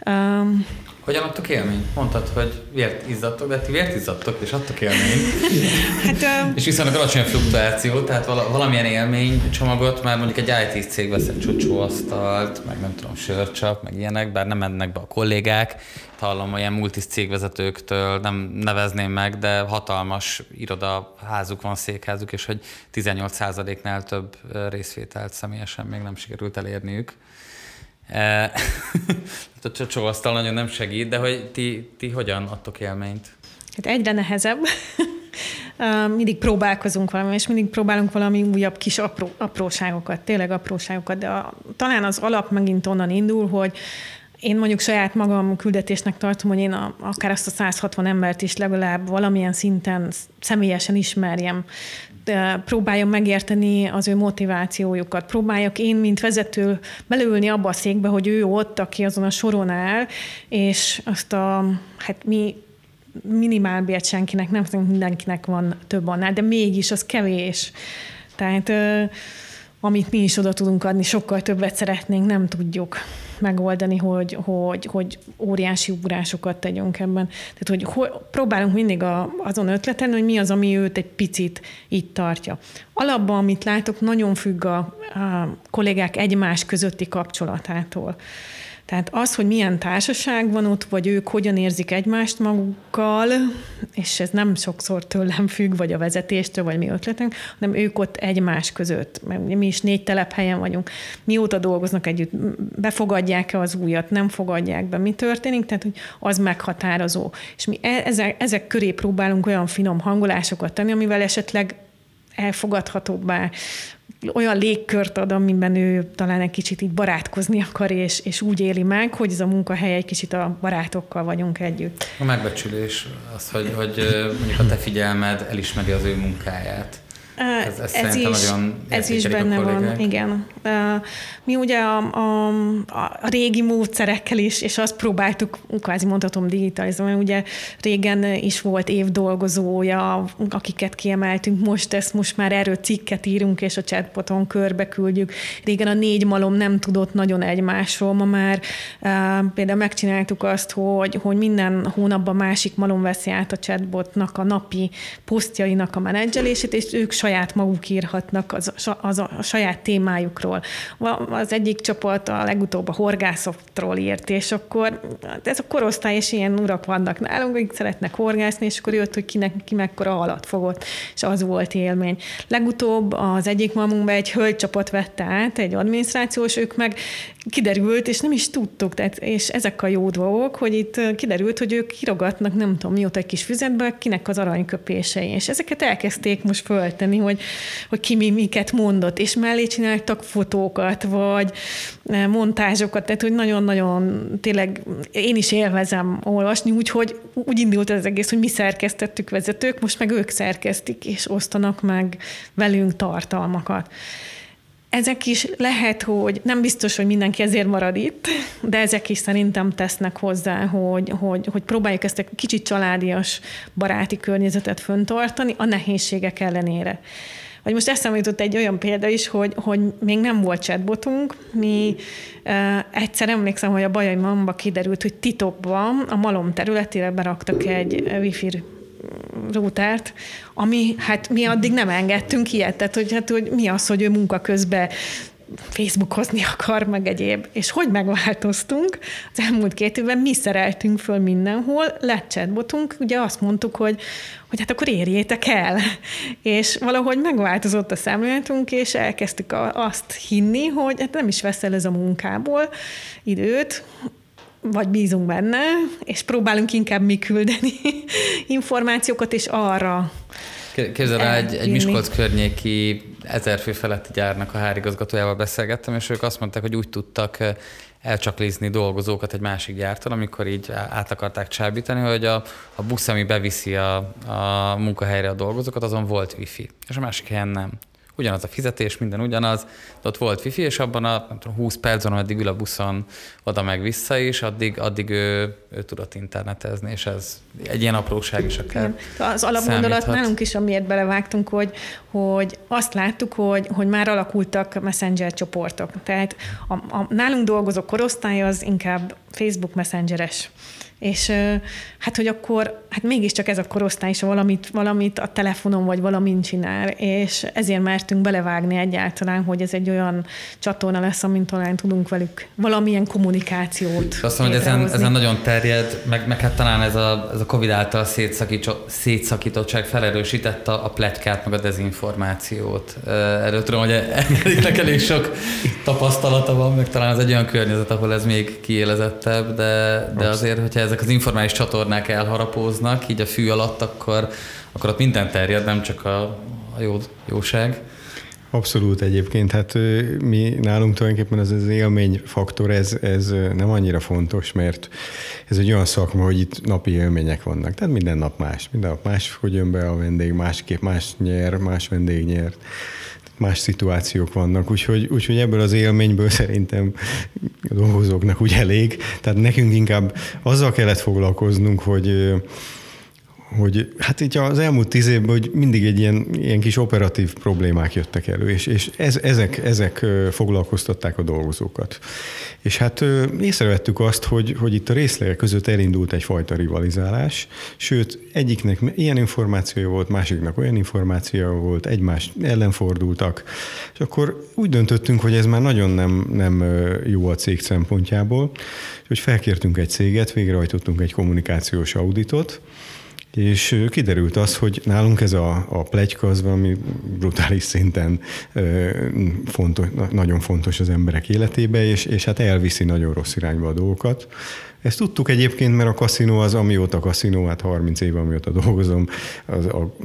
Um, hogyan adtok élményt? Mondtad, hogy vért izzadtok, de ti vért izzadtok, és adtok élményt. (laughs) hát, um... És viszonylag alacsony fluktuáció, tehát valamilyen élmény csomagot, már mondjuk egy IT cég vesz egy csúcsóasztalt, meg nem tudom, sörcsap, meg ilyenek, bár nem mennek be a kollégák. Hallom olyan multis cégvezetőktől, nem nevezném meg, de hatalmas irodaházuk van, székházuk, és hogy 18%-nál több részvételt személyesen még nem sikerült elérniük. E, (laughs) a csocsóasztal nagyon nem segít, de hogy ti, ti hogyan adtok élményt? Hát egyre nehezebb. (laughs) mindig próbálkozunk valami, és mindig próbálunk valami újabb kis apró, apróságokat, tényleg apróságokat, de a, talán az alap megint onnan indul, hogy én mondjuk saját magam küldetésnek tartom, hogy én a, akár azt a 160 embert is legalább valamilyen szinten személyesen ismerjem próbáljam megérteni az ő motivációjukat. Próbáljak én, mint vezető, belülni abba a székbe, hogy ő ott, aki azon a soron áll, és azt a, hát mi minimálbért senkinek, nem mindenkinek van több annál, de mégis az kevés. Tehát amit mi is oda tudunk adni, sokkal többet szeretnénk, nem tudjuk megoldani, hogy, hogy, hogy óriási ugrásokat tegyünk ebben. Tehát, hogy, hogy próbálunk mindig a, azon ötleten, hogy mi az, ami őt egy picit itt tartja. Alapban, amit látok, nagyon függ a, a kollégák egymás közötti kapcsolatától. Tehát az, hogy milyen társaság van ott, vagy ők hogyan érzik egymást magukkal, és ez nem sokszor tőlem függ, vagy a vezetéstől, vagy mi ötletünk, hanem ők ott egymás között. Mert mi is négy telephelyen vagyunk. Mióta dolgoznak együtt, befogadják-e az újat, nem fogadják be, mi történik, tehát hogy az meghatározó. És mi e- ezek, ezek köré próbálunk olyan finom hangolásokat tenni, amivel esetleg elfogadhatóbbá olyan légkört ad, amiben ő talán egy kicsit így barátkozni akar, és, és úgy éli meg, hogy ez a munkahely egy kicsit a barátokkal vagyunk együtt. A megbecsülés az, hogy, hogy mondjuk a te figyelmed elismeri az ő munkáját. Ez, ez, ez is, ez is benne van, igen. Mi ugye a, a, a régi módszerekkel is, és azt próbáltuk, kvázi mondhatom digitalizálni, ugye régen is volt évdolgozója, akiket kiemeltünk, most ezt most már erről cikket írunk, és a chatboton körbe küldjük. Régen a négy malom nem tudott nagyon egymásról, ma már például megcsináltuk azt, hogy, hogy minden hónapban másik malom veszi át a chatbotnak a napi posztjainak a menedzselését, és ők saját saját maguk írhatnak az, az a, a saját témájukról. Az egyik csapat a legutóbb a horgászokról írt, és akkor ez a korosztály és ilyen urak vannak nálunk, akik szeretnek horgászni, és akkor jött, hogy kinek ki mekkora halat fogott, és az volt élmény. Legutóbb az egyik mamunkban egy hölgycsapat vette át, egy adminisztrációs, ők meg kiderült, és nem is tudtuk, tehát, és ezek a jó dolgok, hogy itt kiderült, hogy ők kirogatnak, nem tudom mióta egy kis füzetbe, kinek az aranyköpései, és ezeket elkezdték most föltenni, hogy, hogy ki mi miket mondott, és mellé csináltak fotókat, vagy montázsokat, tehát hogy nagyon-nagyon tényleg én is élvezem olvasni, úgyhogy úgy indult az egész, hogy mi szerkesztettük vezetők, most meg ők szerkesztik, és osztanak meg velünk tartalmakat ezek is lehet, hogy nem biztos, hogy mindenki ezért marad itt, de ezek is szerintem tesznek hozzá, hogy, hogy, hogy próbáljuk ezt egy kicsit családias, baráti környezetet föntartani a nehézségek ellenére. Vagy most eszembe jutott egy olyan példa is, hogy, hogy még nem volt chatbotunk, mi uh, egyszer emlékszem, hogy a Bajai Mamba kiderült, hogy titokban a malom területére beraktak egy wifi rútert, ami, hát mi addig nem engedtünk ilyet, tehát hogy, hát, hogy mi az, hogy ő munka közben Facebookozni akar, meg egyéb. És hogy megváltoztunk? Az elmúlt két évben mi szereltünk föl mindenhol, lett chatbotunk, ugye azt mondtuk, hogy, hogy hát akkor érjétek el. És valahogy megváltozott a szemléletünk, és elkezdtük azt hinni, hogy hát nem is veszel ez a munkából időt, vagy bízunk benne, és próbálunk inkább mi küldeni (laughs) információkat, és arra Képzeld el, egy, egy Miskolc környéki ezer fő feletti gyárnak a hárigazgatójával beszélgettem, és ők azt mondták, hogy úgy tudtak eh, elcsaklizni dolgozókat egy másik gyártól, amikor így át akarták csábítani, hogy a, a busz, ami beviszi a, a munkahelyre a dolgozókat, azon volt wifi, és a másik helyen nem. Ugyanaz a fizetés, minden ugyanaz, de ott volt wifi, és abban a nem tudom, 20 percen, ameddig ül a buszon oda meg vissza is, addig, addig ő, ő tudott internetezni, és ez egy ilyen apróság is akár Az alapgondolat nálunk is, amiért belevágtunk, hogy, hogy azt láttuk, hogy, hogy már alakultak messenger csoportok. Tehát a, a nálunk dolgozó korosztály az inkább Facebook messengeres. És hát, hogy akkor, hát mégiscsak ez a korosztály is valamit, valamit a telefonon vagy valamin csinál, és ezért mertünk belevágni egyáltalán, hogy ez egy olyan csatorna lesz, amin talán tudunk velük valamilyen kommunikációt Azt mondom, hogy ezen, ezen nagyon terjed, meg, meg hát talán ez a, ez a Covid által szétszakítottság felerősítette a pletykát, meg a dezinformációt. Erről tudom, hogy Eriknek elég sok tapasztalata van, meg talán ez egy olyan környezet, ahol ez még kiélezettebb, de, de azért, hogyha ezek az informális csatornák elharapóznak így a fű alatt, akkor, akkor ott minden terjed, nem csak a, a jó, jóság. Abszolút egyébként, hát mi nálunk tulajdonképpen ez az élményfaktor, ez, ez nem annyira fontos, mert ez egy olyan szakma, hogy itt napi élmények vannak. Tehát minden nap más, minden nap más, hogy jön be a vendég, másképp más nyer, más vendég nyer más szituációk vannak, úgyhogy, úgyhogy ebből az élményből szerintem a dolgozóknak úgy elég. Tehát nekünk inkább azzal kellett foglalkoznunk, hogy hogy hát így az elmúlt tíz évben hogy mindig egy ilyen, ilyen kis operatív problémák jöttek elő, és, és ez, ezek, ezek foglalkoztatták a dolgozókat. És hát észrevettük azt, hogy, hogy itt a részlegek között elindult egyfajta rivalizálás, sőt, egyiknek ilyen információja volt, másiknak olyan információja volt, egymás ellenfordultak, és akkor úgy döntöttünk, hogy ez már nagyon nem, nem jó a cég szempontjából, hogy felkértünk egy céget, végrehajtottunk egy kommunikációs auditot, és kiderült az, hogy nálunk ez a, a plegyka az valami brutális szinten fontos, nagyon fontos az emberek életébe, és, és hát elviszi nagyon rossz irányba a dolgokat. Ezt tudtuk egyébként, mert a kaszinó az, amióta kaszinó, hát 30 év, amióta dolgozom, az, a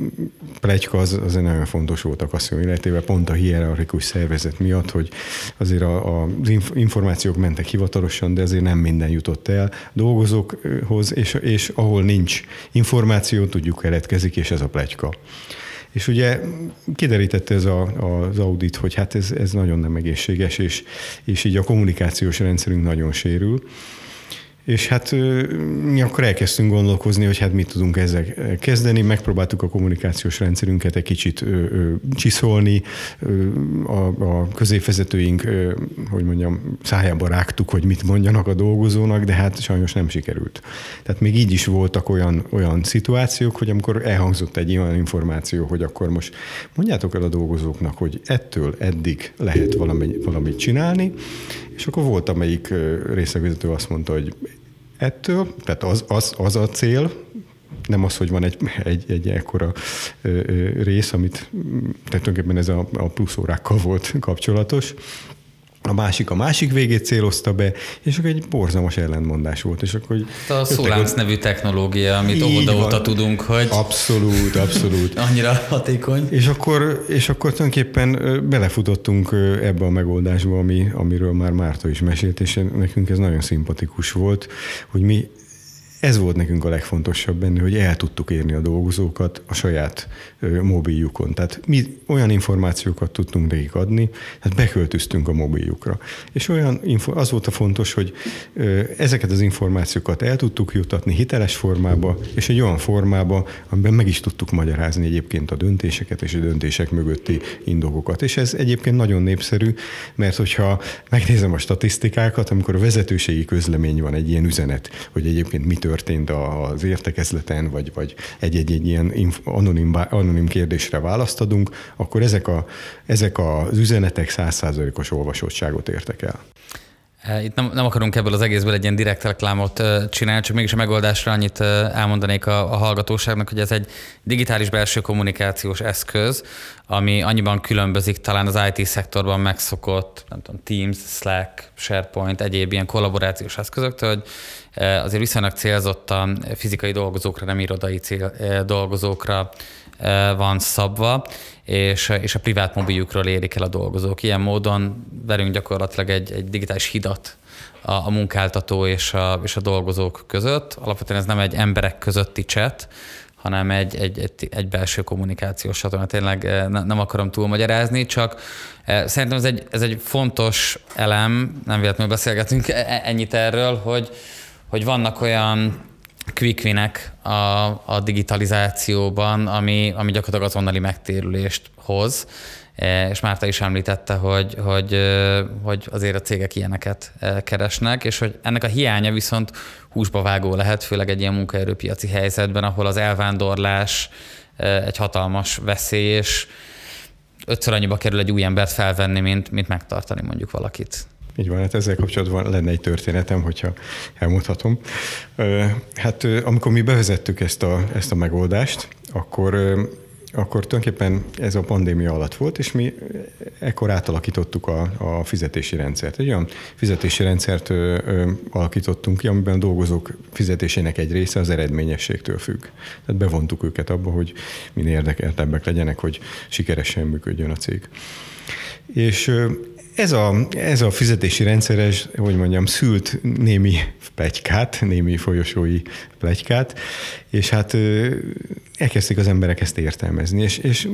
plegyka az, az nagyon fontos volt a kaszinó életében, pont a hierarchikus szervezet miatt, hogy azért a, a, az információk mentek hivatalosan, de azért nem minden jutott el dolgozókhoz, és, és ahol nincs információ, tudjuk keletkezik, és ez a plegyka. És ugye kiderítette ez a, az audit, hogy hát ez, ez nagyon nem egészséges, és, és így a kommunikációs rendszerünk nagyon sérül És hát mi akkor elkezdtünk gondolkozni, hogy hát mit tudunk ezzel kezdeni, megpróbáltuk a kommunikációs rendszerünket egy kicsit csiszolni, a, a középvezetőink, hogy mondjam, szájába rágtuk, hogy mit mondjanak a dolgozónak, de hát sajnos nem sikerült. Tehát még így is voltak olyan, olyan szituációk, hogy amikor elhangzott egy olyan információ, hogy akkor most mondjátok el a dolgozóknak, hogy ettől eddig lehet valamit, valamit csinálni, és akkor volt, amelyik részlegvezető azt mondta, hogy ettől, tehát az, az, az a cél, nem az, hogy van egy, egy, egy ekkora rész, amit tehát tulajdonképpen ez a, a pluszórákkal volt kapcsolatos, a másik a másik végét célozta be, és akkor egy borzalmas ellentmondás volt. És akkor, hogy a Szolánc ott... nevű technológia, amit óvoda tudunk, hogy... Abszolút, abszolút. (laughs) annyira hatékony. És akkor, és akkor tulajdonképpen belefutottunk ebbe a megoldásba, ami, amiről már Márta is mesélt, és nekünk ez nagyon szimpatikus volt, hogy mi ez volt nekünk a legfontosabb benne, hogy el tudtuk érni a dolgozókat a saját mobiljukon. Tehát mi olyan információkat tudtunk nekik adni, tehát beköltöztünk a mobiljukra. És olyan az volt a fontos, hogy ezeket az információkat el tudtuk jutatni hiteles formába, és egy olyan formába, amiben meg is tudtuk magyarázni egyébként a döntéseket és a döntések mögötti indokokat. És ez egyébként nagyon népszerű, mert hogyha megnézem a statisztikákat, amikor a vezetőségi közlemény van egy ilyen üzenet, hogy egyébként mi történt az értekezleten, vagy, vagy egy-egy ilyen anonim, anonim kérdésre választ adunk, akkor ezek, a, ezek az üzenetek százszázalékos olvasottságot értek el. Eh, itt nem, nem akarunk ebből az egészből egy ilyen direkt reklámot eh, csinálni, csak mégis a megoldásra annyit eh, elmondanék a, a hallgatóságnak, hogy ez egy digitális belső kommunikációs eszköz, ami annyiban különbözik talán az IT-szektorban megszokott, nem tudom, Teams, Slack, SharePoint, egyéb ilyen kollaborációs eszközöktől, hogy azért viszonylag célzottan fizikai dolgozókra, nem irodai cél, dolgozókra van szabva, és, és a privát mobiljukról érik el a dolgozók. Ilyen módon verünk gyakorlatilag egy, egy digitális hidat a, a munkáltató és a, és a dolgozók között. Alapvetően ez nem egy emberek közötti chat, hanem egy, egy, egy, egy belső kommunikációs csatorna. Tényleg ne, nem akarom túlmagyarázni, csak szerintem ez egy, ez egy fontos elem, nem véletlenül beszélgetünk e, ennyit erről, hogy, hogy vannak olyan quick winek a, a digitalizációban, ami, ami gyakorlatilag azonnali megtérülést hoz, e, és Márta is említette, hogy, hogy, hogy azért a cégek ilyeneket keresnek, és hogy ennek a hiánya viszont húsba vágó lehet, főleg egy ilyen munkaerőpiaci helyzetben, ahol az elvándorlás egy hatalmas veszély, és ötször annyiba kerül egy új embert felvenni, mint, mint megtartani mondjuk valakit. Így van, hát ezzel kapcsolatban lenne egy történetem, hogyha elmondhatom. Hát amikor mi bevezettük ezt a, ezt a megoldást, akkor akkor tulajdonképpen ez a pandémia alatt volt, és mi ekkor átalakítottuk a, a fizetési rendszert. Egy olyan fizetési rendszert ö, ö, alakítottunk ki, amiben a dolgozók fizetésének egy része az eredményességtől függ. Tehát bevontuk őket abba, hogy minél érdekeltebbek legyenek, hogy sikeresen működjön a cég. És ez a, ez a fizetési rendszeres, hogy mondjam, szült némi plegykát, némi folyosói plegykát, és hát elkezdték az emberek ezt értelmezni, és, és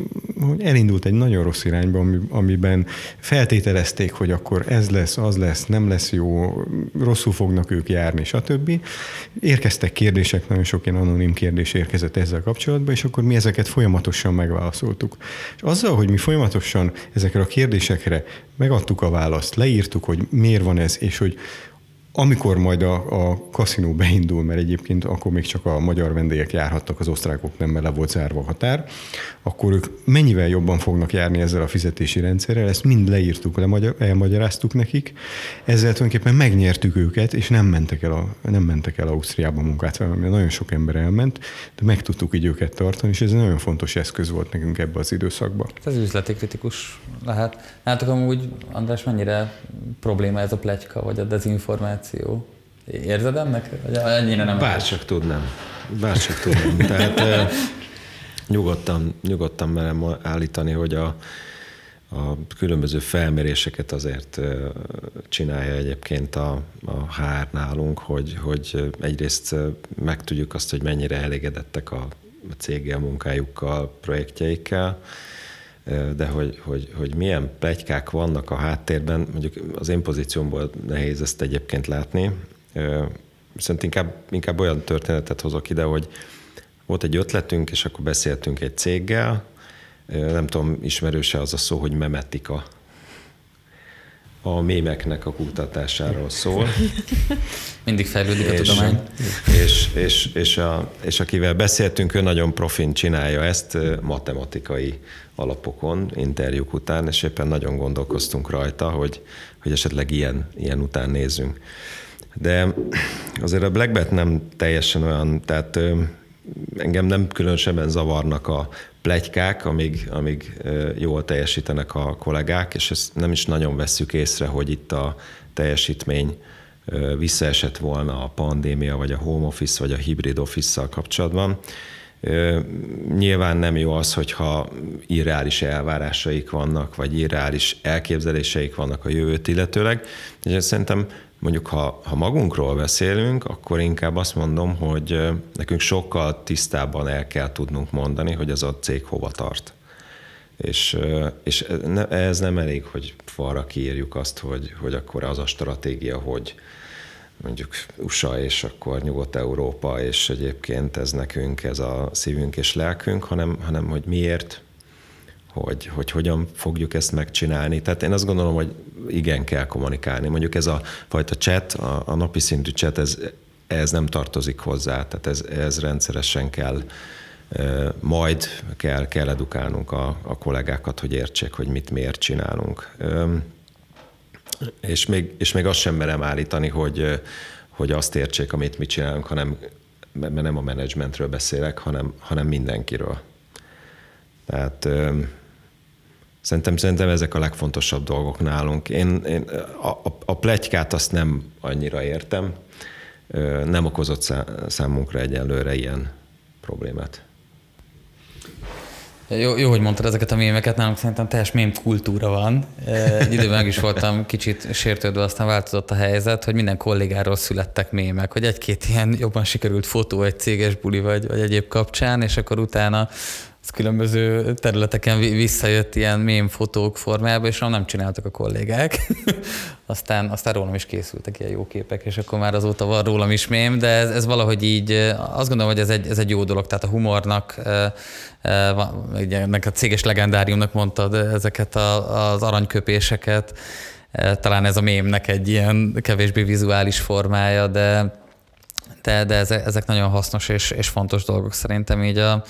elindult egy nagyon rossz irányba, amiben feltételezték, hogy akkor ez lesz, az lesz, nem lesz jó, rosszul fognak ők járni, stb. Érkeztek kérdések, nagyon sok ilyen anonim kérdés érkezett ezzel kapcsolatban, és akkor mi ezeket folyamatosan megválaszoltuk. És azzal, hogy mi folyamatosan ezekre a kérdésekre megadtuk a választ, leírtuk, hogy miért van ez, és hogy amikor majd a, a kaszinó beindul, mert egyébként akkor még csak a magyar vendégek járhattak, az osztrákok nem, mert le volt zárva a határ, akkor ők mennyivel jobban fognak járni ezzel a fizetési rendszerrel, ezt mind leírtuk, elmagyaráztuk nekik, ezzel tulajdonképpen megnyertük őket, és nem mentek el, a, nem mentek el Ausztriába munkát, mert nagyon sok ember elment, de meg tudtuk így őket tartani, és ez egy nagyon fontos eszköz volt nekünk ebbe az időszakban. Ez üzleti kritikus lehet. Látok amúgy, András, mennyire probléma ez a pletyka, vagy a dezinformáció? Érzed ennek? Ennyire nem? Bárcsak tudnám. Bárcsak tudnám. Tehát nyugodtan, nyugodtan merem állítani, hogy a, a különböző felméréseket azért csinálja egyébként a, a HR nálunk, hogy, hogy egyrészt megtudjuk azt, hogy mennyire elégedettek a céggel, munkájukkal, projektjeikkel, de hogy, hogy, hogy milyen plegykák vannak a háttérben, mondjuk az én pozíciómból nehéz ezt egyébként látni, viszont inkább, inkább olyan történetet hozok ide, hogy volt egy ötletünk, és akkor beszéltünk egy céggel, nem tudom, ismerőse az a szó, hogy memetika a mémeknek a kutatásáról szól. (laughs) Mindig fejlődik a és, tudomány. És, és, és, a, és akivel beszéltünk, ő nagyon profin csinálja ezt matematikai alapokon, interjúk után, és éppen nagyon gondolkoztunk rajta, hogy, hogy esetleg ilyen, ilyen után nézzünk. De azért a Blackbet nem teljesen olyan, tehát engem nem különösebben zavarnak a plegykák, amíg, amíg jól teljesítenek a kollégák, és ezt nem is nagyon vesszük észre, hogy itt a teljesítmény visszaesett volna a pandémia, vagy a home office, vagy a hibrid office-szal kapcsolatban. Nyilván nem jó az, hogyha irreális elvárásaik vannak, vagy irreális elképzeléseik vannak a jövőt illetőleg. És szerintem mondjuk ha, ha magunkról beszélünk, akkor inkább azt mondom, hogy nekünk sokkal tisztábban el kell tudnunk mondani, hogy az a cég hova tart. És, és ez nem elég, hogy falra kiírjuk azt, hogy, hogy akkor az a stratégia, hogy mondjuk USA és akkor Nyugat-Európa, és egyébként ez nekünk, ez a szívünk és lelkünk, hanem, hanem hogy miért, hogy, hogy hogyan fogjuk ezt megcsinálni. Tehát én azt gondolom, hogy igen kell kommunikálni. Mondjuk ez a fajta chat, a, a napi szintű chat, ez, ez nem tartozik hozzá, tehát ez, ez rendszeresen kell majd kell, kell edukálnunk a, a kollégákat, hogy értsék, hogy mit miért csinálunk. És még, és még azt sem merem állítani, hogy, hogy azt értsék, amit mi csinálunk, hanem mert nem a menedzsmentről beszélek, hanem, hanem mindenkiről. Tehát Szerintem, szerintem ezek a legfontosabb dolgok nálunk. Én, én a, a, a plegykát azt nem annyira értem, nem okozott számunkra egyelőre ilyen problémát. Jó, jó, hogy mondtad ezeket a mémeket, nálunk szerintem teljes mém kultúra van. Egy időben meg is voltam kicsit sértődve, aztán változott a helyzet, hogy minden kollégáról születtek mémek, hogy egy-két ilyen jobban sikerült fotó egy céges buli vagy, vagy egyéb kapcsán, és akkor utána különböző területeken visszajött ilyen mém fotók formájába, és nem csináltak a kollégák. (laughs) aztán, aztán rólam is készültek ilyen jó képek, és akkor már azóta van rólam is mém, de ez, ez valahogy így, azt gondolom, hogy ez egy, ez egy jó dolog, tehát a humornak, ennek a céges legendáriumnak mondtad ezeket a, az aranyköpéseket, talán ez a mémnek egy ilyen kevésbé vizuális formája, de de, de ezek nagyon hasznos és, és fontos dolgok szerintem így a,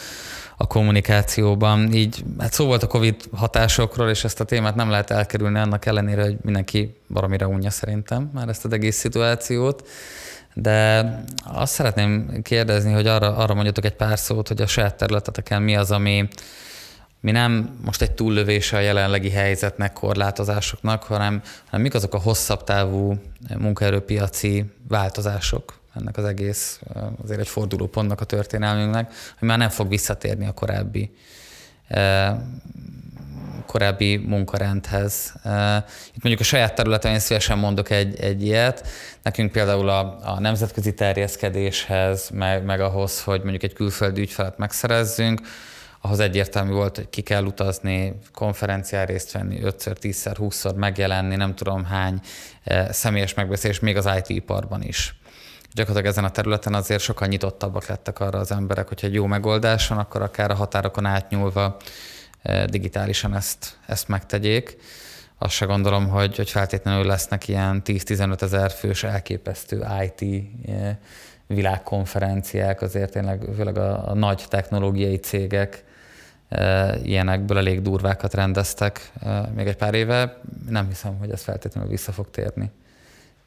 a kommunikációban. Így, hát szó volt a Covid hatásokról, és ezt a témát nem lehet elkerülni annak ellenére, hogy mindenki valamire unja szerintem már ezt az egész szituációt. De azt szeretném kérdezni, hogy arra, arra mondjatok egy pár szót, hogy a saját területeteken mi az, ami, mi nem most egy túllövése a jelenlegi helyzetnek, korlátozásoknak, hanem, hanem mik azok a hosszabb távú munkaerőpiaci változások, ennek az egész azért egy fordulópontnak a történelmünknek, hogy már nem fog visszatérni a korábbi korábbi munkarendhez. Itt mondjuk a saját területen én szívesen mondok egy, egy ilyet. Nekünk például a, a nemzetközi terjeszkedéshez, meg, meg ahhoz, hogy mondjuk egy külföldi ügyfelet megszerezzünk, ahhoz egyértelmű volt, hogy ki kell utazni, konferencián részt venni, 5-szer, 10-szer, 20-szor megjelenni, nem tudom hány személyes megbeszélés, még az IT-iparban is gyakorlatilag ezen a területen azért sokkal nyitottabbak lettek arra az emberek, hogyha egy jó megoldás van, akkor akár a határokon átnyúlva eh, digitálisan ezt, ezt megtegyék. Azt se gondolom, hogy, hogy feltétlenül lesznek ilyen 10-15 ezer fős elképesztő IT eh, világkonferenciák, azért tényleg főleg a, a nagy technológiai cégek e, ilyenekből elég durvákat rendeztek még egy pár éve. Nem hiszem, hogy ez feltétlenül vissza fog térni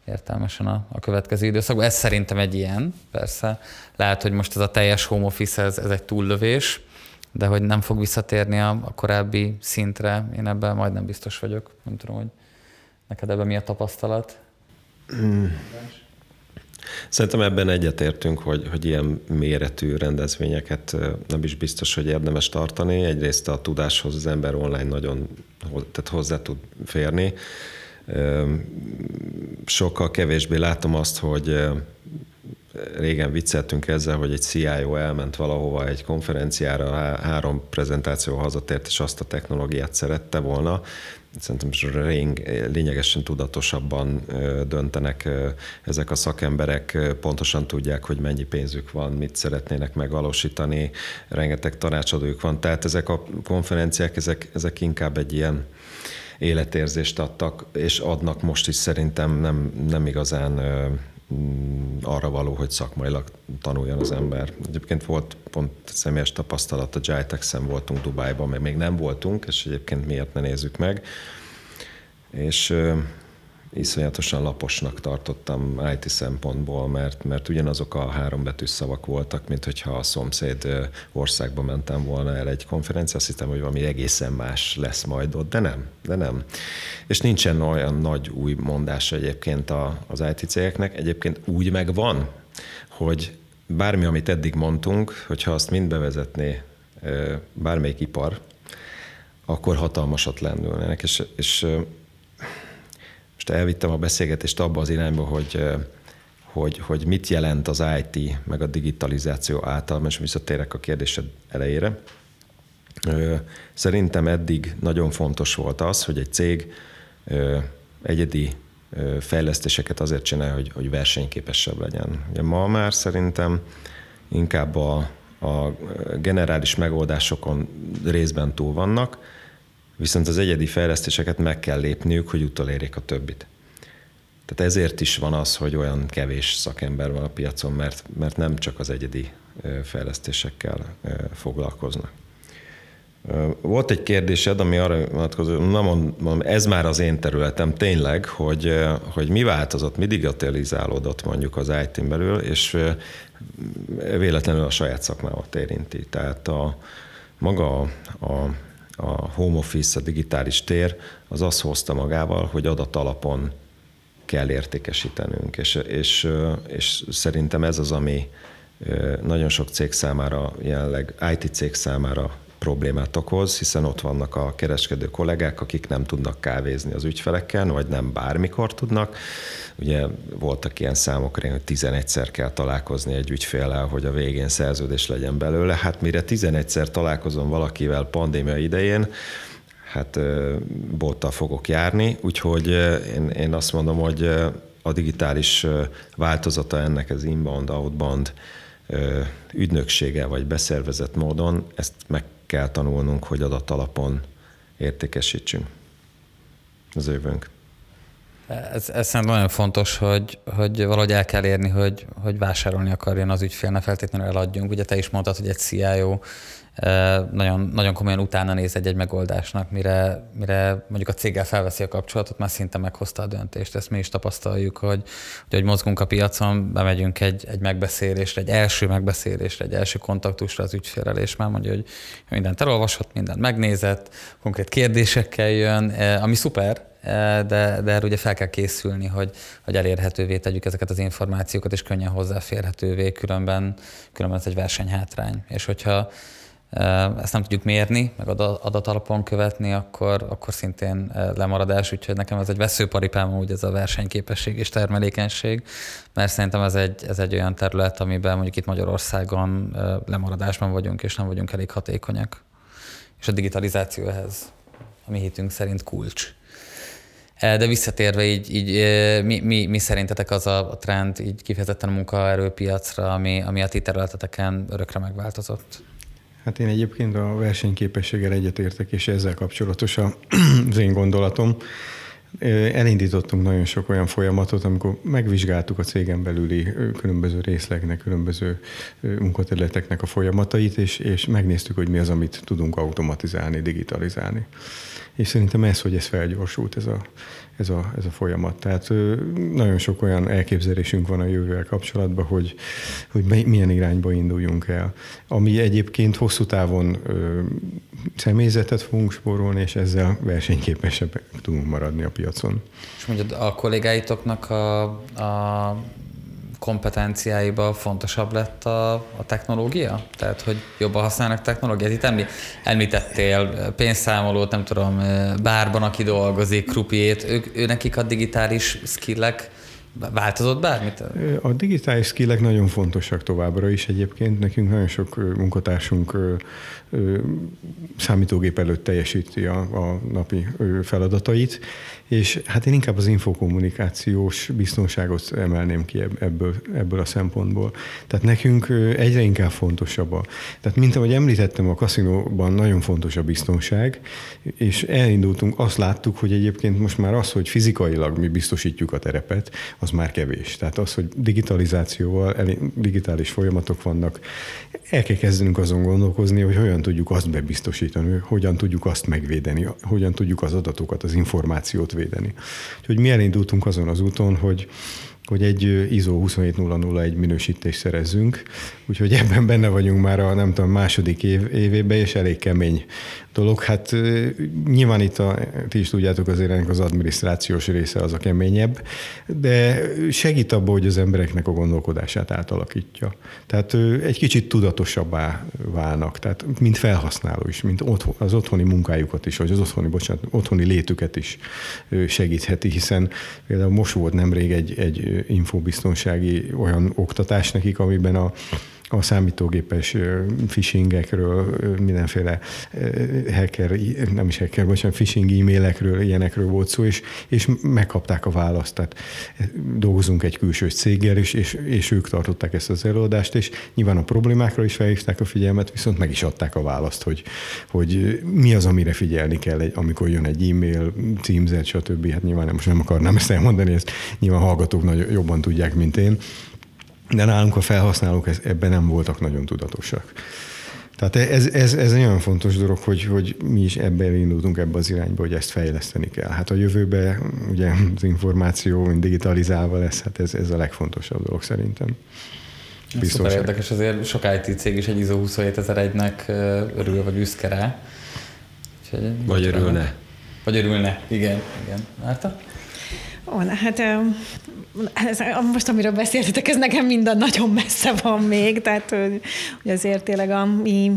értelmesen a, a következő időszakban. Ez szerintem egy ilyen, persze. Lehet, hogy most ez a teljes home office, ez, ez egy túllövés, de hogy nem fog visszatérni a, a korábbi szintre, én ebben majdnem biztos vagyok. Nem tudom, hogy neked ebben mi a tapasztalat? Hmm. Szerintem ebben egyetértünk, hogy, hogy ilyen méretű rendezvényeket nem is biztos, hogy érdemes tartani. Egyrészt a tudáshoz az ember online nagyon tehát hozzá tud férni sokkal kevésbé látom azt, hogy régen vicceltünk ezzel, hogy egy CIO elment valahova egy konferenciára, három prezentáció hazatért, és azt a technológiát szerette volna, szerintem lényegesen tudatosabban döntenek ezek a szakemberek, pontosan tudják, hogy mennyi pénzük van, mit szeretnének megvalósítani, rengeteg tanácsadójuk van, tehát ezek a konferenciák, ezek, ezek inkább egy ilyen életérzést adtak, és adnak most is szerintem nem, nem igazán Mm, arra való, hogy szakmailag tanuljon az ember. Egyébként volt pont személyes tapasztalat, a Jitex-en voltunk Dubájban, meg még nem voltunk, és egyébként miért ne nézzük meg. És iszonyatosan laposnak tartottam IT szempontból, mert, mert ugyanazok a három betűs szavak voltak, mint hogyha a szomszéd országba mentem volna el egy konferencia, azt hittem, hogy valami egészen más lesz majd ott, de nem, de nem. És nincsen olyan nagy új mondás egyébként az IT cégeknek, egyébként úgy megvan, hogy bármi, amit eddig mondtunk, hogyha azt mind bevezetné bármelyik ipar, akkor hatalmasat lendülnének, és, és most elvittem a beszélgetést abba az irányba, hogy, hogy, hogy mit jelent az IT, meg a digitalizáció által, és visszatérek a kérdésed elejére. Szerintem eddig nagyon fontos volt az, hogy egy cég egyedi fejlesztéseket azért csinál, hogy, hogy versenyképesebb legyen. Ugye ma már szerintem inkább a, a generális megoldásokon részben túl vannak, Viszont az egyedi fejlesztéseket meg kell lépniük, hogy utolérjék a többit. Tehát ezért is van az, hogy olyan kevés szakember van a piacon, mert, mert nem csak az egyedi fejlesztésekkel foglalkoznak. Volt egy kérdésed, ami arra vonatkozó, na mondom, ez már az én területem tényleg, hogy, hogy mi változott, mi digitalizálódott mondjuk az IT-n belül, és véletlenül a saját szakmámat érinti. Tehát a, maga a a home office, a digitális tér, az azt hozta magával, hogy adat alapon kell értékesítenünk, és, és, és szerintem ez az, ami nagyon sok cég számára, jelenleg IT cég számára problémát okoz, hiszen ott vannak a kereskedő kollégák, akik nem tudnak kávézni az ügyfelekkel, vagy nem bármikor tudnak. Ugye voltak ilyen számok, hogy 11-szer kell találkozni egy ügyféllel, hogy a végén szerződés legyen belőle. Hát mire 11-szer találkozom valakivel pandémia idején, hát bóttal fogok járni, úgyhogy én, én azt mondom, hogy a digitális változata ennek az inbound, outbound ügynöksége vagy beszervezett módon, ezt meg kell tanulnunk, hogy adat alapon értékesítsünk. Az jövőnk. Ez, ez szerintem nagyon fontos, hogy, hogy valahogy el kell érni, hogy, hogy vásárolni akarjon az ügyfél, ne feltétlenül eladjunk. Ugye te is mondtad, hogy egy CIO nagyon, nagyon komolyan utána néz egy-egy megoldásnak, mire, mire mondjuk a céggel felveszi a kapcsolatot, már szinte meghozta a döntést. Ezt mi is tapasztaljuk, hogy, hogy mozgunk a piacon, bemegyünk egy, egy megbeszélésre, egy első megbeszélésre, egy első kontaktusra az ügyfélrel, és már mondja, hogy mindent elolvasott, mindent megnézett, konkrét kérdésekkel jön, ami szuper, de, de erre ugye fel kell készülni, hogy, hogy elérhetővé tegyük ezeket az információkat, és könnyen hozzáférhetővé, különben, különben ez egy versenyhátrány. És hogyha ezt nem tudjuk mérni, meg adatalapon követni, akkor, akkor szintén lemaradás, úgyhogy nekem ez egy veszőparipám úgy ez a versenyképesség és termelékenység, mert szerintem ez egy, ez egy olyan terület, amiben mondjuk itt Magyarországon lemaradásban vagyunk, és nem vagyunk elég hatékonyak. És a digitalizáció ehhez a mi hitünk szerint kulcs. De visszatérve így, így mi, mi, mi szerintetek az a trend így kifejezetten a munkaerőpiacra, ami, ami a ti területeteken örökre megváltozott? Hát én egyébként a versenyképességgel egyetértek, és ezzel kapcsolatos (clears throat) az én gondolatom. Elindítottunk nagyon sok olyan folyamatot, amikor megvizsgáltuk a cégen belüli különböző részlegnek, különböző munkaterületeknek a folyamatait, és, és megnéztük, hogy mi az, amit tudunk automatizálni, digitalizálni. És szerintem ez, hogy ez felgyorsult, ez a, ez a, ez a folyamat. Tehát nagyon sok olyan elképzelésünk van a jövővel kapcsolatban, hogy, hogy milyen irányba induljunk el. Ami egyébként hosszú távon ö, személyzetet fogunk spórolni, és ezzel versenyképesebb tudunk maradni a piacon. És mondjuk a kollégáitoknak a, a kompetenciáiba fontosabb lett a, a technológia? Tehát, hogy jobban használnak technológiát? Itt emlí, említettél pénzszámolót, nem tudom, bárban, aki dolgozik, krupiét, ők, ő nekik a digitális skillek Változott bármit? A digitális skillek nagyon fontosak továbbra is egyébként. Nekünk nagyon sok munkatársunk számítógép előtt teljesíti a, a napi feladatait, és hát én inkább az infokommunikációs biztonságot emelném ki ebből, ebből a szempontból. Tehát nekünk egyre inkább fontosabb a, tehát mint ahogy említettem, a kaszinóban nagyon fontos a biztonság, és elindultunk, azt láttuk, hogy egyébként most már az, hogy fizikailag mi biztosítjuk a terepet, az már kevés. Tehát az, hogy digitalizációval, digitális folyamatok vannak, el kell kezdenünk azon gondolkozni, hogy hogyan tudjuk azt bebiztosítani, hogyan tudjuk azt megvédeni, hogyan tudjuk az adatokat, az információt védeni. Úgyhogy mi elindultunk azon az úton, hogy hogy egy ISO 27001 minősítést szerezzünk, úgyhogy ebben benne vagyunk már a nem tudom, második év, évében, és elég kemény dolog. Hát nyilván itt a, ti is tudjátok azért ennek az adminisztrációs része az a keményebb, de segít abban, hogy az embereknek a gondolkodását átalakítja. Tehát egy kicsit tudatosabbá válnak, tehát mint felhasználó is, mint otthon, az otthoni munkájukat is, vagy az otthoni, bocsánat, otthoni létüket is segítheti, hiszen például most volt nemrég egy, egy infobiztonsági olyan oktatás nekik, amiben a a számítógépes phishingekről, mindenféle hacker, nem is hacker, bocsánat, phishing e-mailekről, ilyenekről volt szó, és, és megkapták a választ. Tehát dolgozunk egy külső céggel, és, és, és ők tartották ezt az előadást, és nyilván a problémákra is felhívták a figyelmet, viszont meg is adták a választ, hogy, hogy mi az, amire figyelni kell, amikor jön egy e-mail, címzet, stb. Hát nyilván most nem akarnám ezt elmondani, ezt nyilván hallgatók nagyon jobban tudják, mint én de nálunk a felhasználók ebben nem voltak nagyon tudatosak. Tehát ez, ez, ez egy nagyon fontos dolog, hogy, hogy mi is ebben indultunk ebbe az irányba, hogy ezt fejleszteni kell. Hát a jövőben ugye az információ digitalizálva lesz, hát ez, ez a legfontosabb dolog szerintem. Biztonság. Szuper érdekes, azért sok IT cég is egy ISO 27001-nek örül, vagy büszke rá. vagy örülne. Vagy örülne, igen. igen. Márta? Ó, hát ez, most amiről beszéltetek, ez nekem minden nagyon messze van még, tehát hogy azért tényleg a mi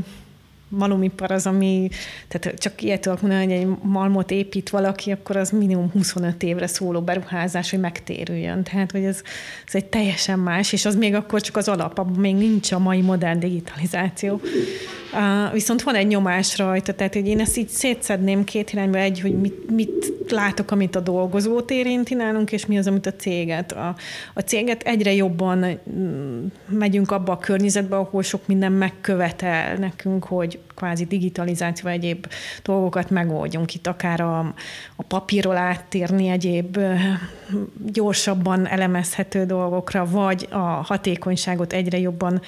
malomipar az, ami, tehát csak ilyet tudok mondani, hogy egy malmot épít valaki, akkor az minimum 25 évre szóló beruházás, hogy megtérüljön. Tehát, hogy ez, ez egy teljesen más, és az még akkor csak az alap, abban még nincs a mai modern digitalizáció. Uh, viszont van egy nyomás rajta, tehát hogy én ezt így szétszedném két irányba, egy, hogy mit, mit látok, amit a dolgozót érinti nálunk, és mi az, amit a céget. A, a céget egyre jobban mm, megyünk abba a környezetbe, ahol sok minden megkövetel nekünk, hogy kvázi digitalizáció egyéb dolgokat megoldjunk. Itt akár a, a papírról áttérni egyéb gyorsabban elemezhető dolgokra, vagy a hatékonyságot egyre jobban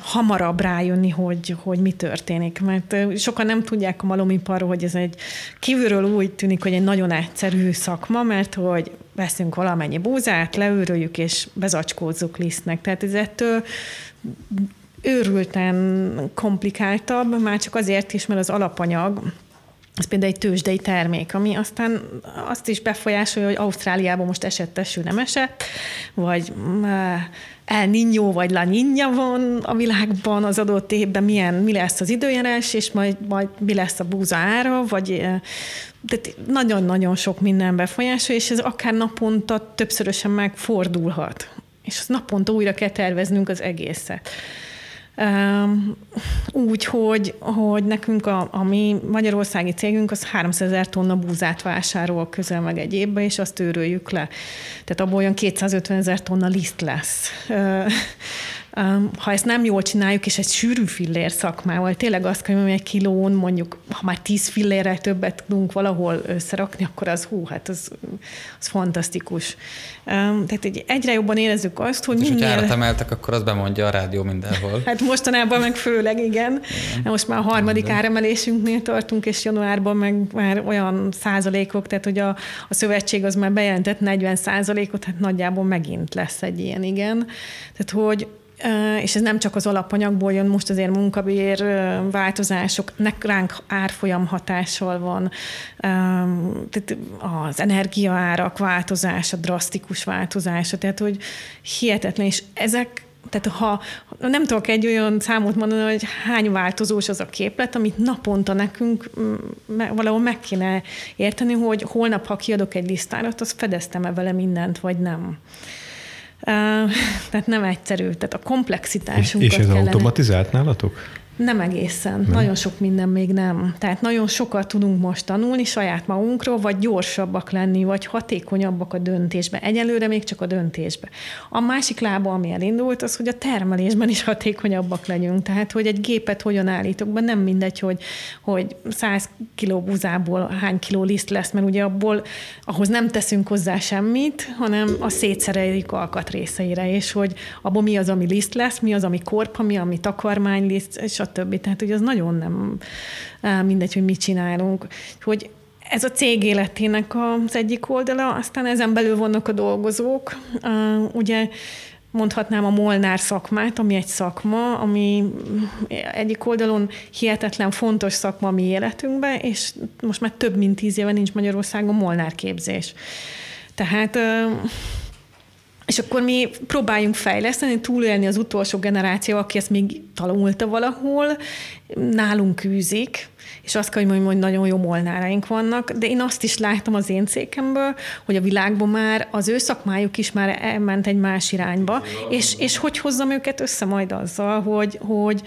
hamarabb rájönni, hogy, hogy mi történik. Mert sokan nem tudják a malomiparról, hogy ez egy kívülről úgy tűnik, hogy egy nagyon egyszerű szakma, mert hogy veszünk valamennyi búzát, leőröljük és bezacskózzuk lisztnek. Tehát ez ettől őrülten komplikáltabb, már csak azért is, mert az alapanyag, ez például egy tőzsdei termék, ami aztán azt is befolyásolja, hogy Ausztráliában most esett eső, nem esett, vagy El Niño vagy La Niña van a világban az adott évben, milyen, mi lesz az időjárás, és majd, majd mi lesz a búza ára, vagy tehát nagyon-nagyon sok minden befolyásolja, és ez akár naponta többszörösen megfordulhat. És az naponta újra kell terveznünk az egészet. Úgy, hogy, hogy nekünk a, a mi magyarországi cégünk az 300 ezer tonna búzát vásárol közel meg egy évbe, és azt őröljük le. Tehát abból olyan 250 ezer tonna liszt lesz ha ezt nem jól csináljuk, és egy sűrű fillér szakmával, tényleg azt kell, hogy egy kilón mondjuk, ha már tíz fillérrel többet tudunk valahol összerakni, akkor az hú, hát az, az fantasztikus. Tehát egy, egyre jobban érezzük azt, hogy és minél... És emeltek, akkor az bemondja a rádió mindenhol. (laughs) Hát mostanában meg főleg, igen. igen. Most már a harmadik áremelésünknél tartunk, és januárban meg már olyan százalékok, tehát hogy a, a szövetség az már bejelentett 40 százalékot, hát nagyjából megint lesz egy ilyen, igen. Tehát, hogy és ez nem csak az alapanyagból jön, most azért munkabér változások, ránk árfolyam hatással van, tehát az energiaárak változása, drasztikus változása, tehát hogy hihetetlen, és ezek tehát ha nem tudok egy olyan számot mondani, hogy hány változós az a képlet, amit naponta nekünk valahol meg kéne érteni, hogy holnap, ha kiadok egy listárat, az fedeztem-e vele mindent, vagy nem. (laughs) Tehát nem egyszerű, tehát a komplexitásunkat és ez kellene... automatizált nálatok? Nem egészen. Nem. Nagyon sok minden még nem. Tehát nagyon sokat tudunk most tanulni saját magunkról, vagy gyorsabbak lenni, vagy hatékonyabbak a döntésbe. Egyelőre még csak a döntésbe. A másik lába, ami elindult, az, hogy a termelésben is hatékonyabbak legyünk. Tehát, hogy egy gépet hogyan állítok be, nem mindegy, hogy, hogy 100 kiló buzából hány kiló liszt lesz, mert ugye abból ahhoz nem teszünk hozzá semmit, hanem a szétszereljük alkatrészeire, és hogy abból mi az, ami liszt lesz, mi az, ami korpa, mi, ami takarmányliszt, és stb. Tehát, hogy az nagyon nem mindegy, hogy mit csinálunk. Hogy ez a cég életének az egyik oldala, aztán ezen belül vannak a dolgozók. Ugye mondhatnám a Molnár szakmát, ami egy szakma, ami egyik oldalon hihetetlen fontos szakma a mi életünkben, és most már több mint tíz éve nincs Magyarországon Molnár képzés. Tehát és akkor mi próbáljunk fejleszteni, túlélni az utolsó generáció, aki ezt még tanulta valahol, nálunk űzik, és azt kell, hogy mondjam, hogy nagyon jó molnáraink vannak, de én azt is látom az én cégemből, hogy a világban már az ő szakmájuk is már elment egy más irányba, és, és hogy hozzam őket össze majd azzal, hogy, hogy,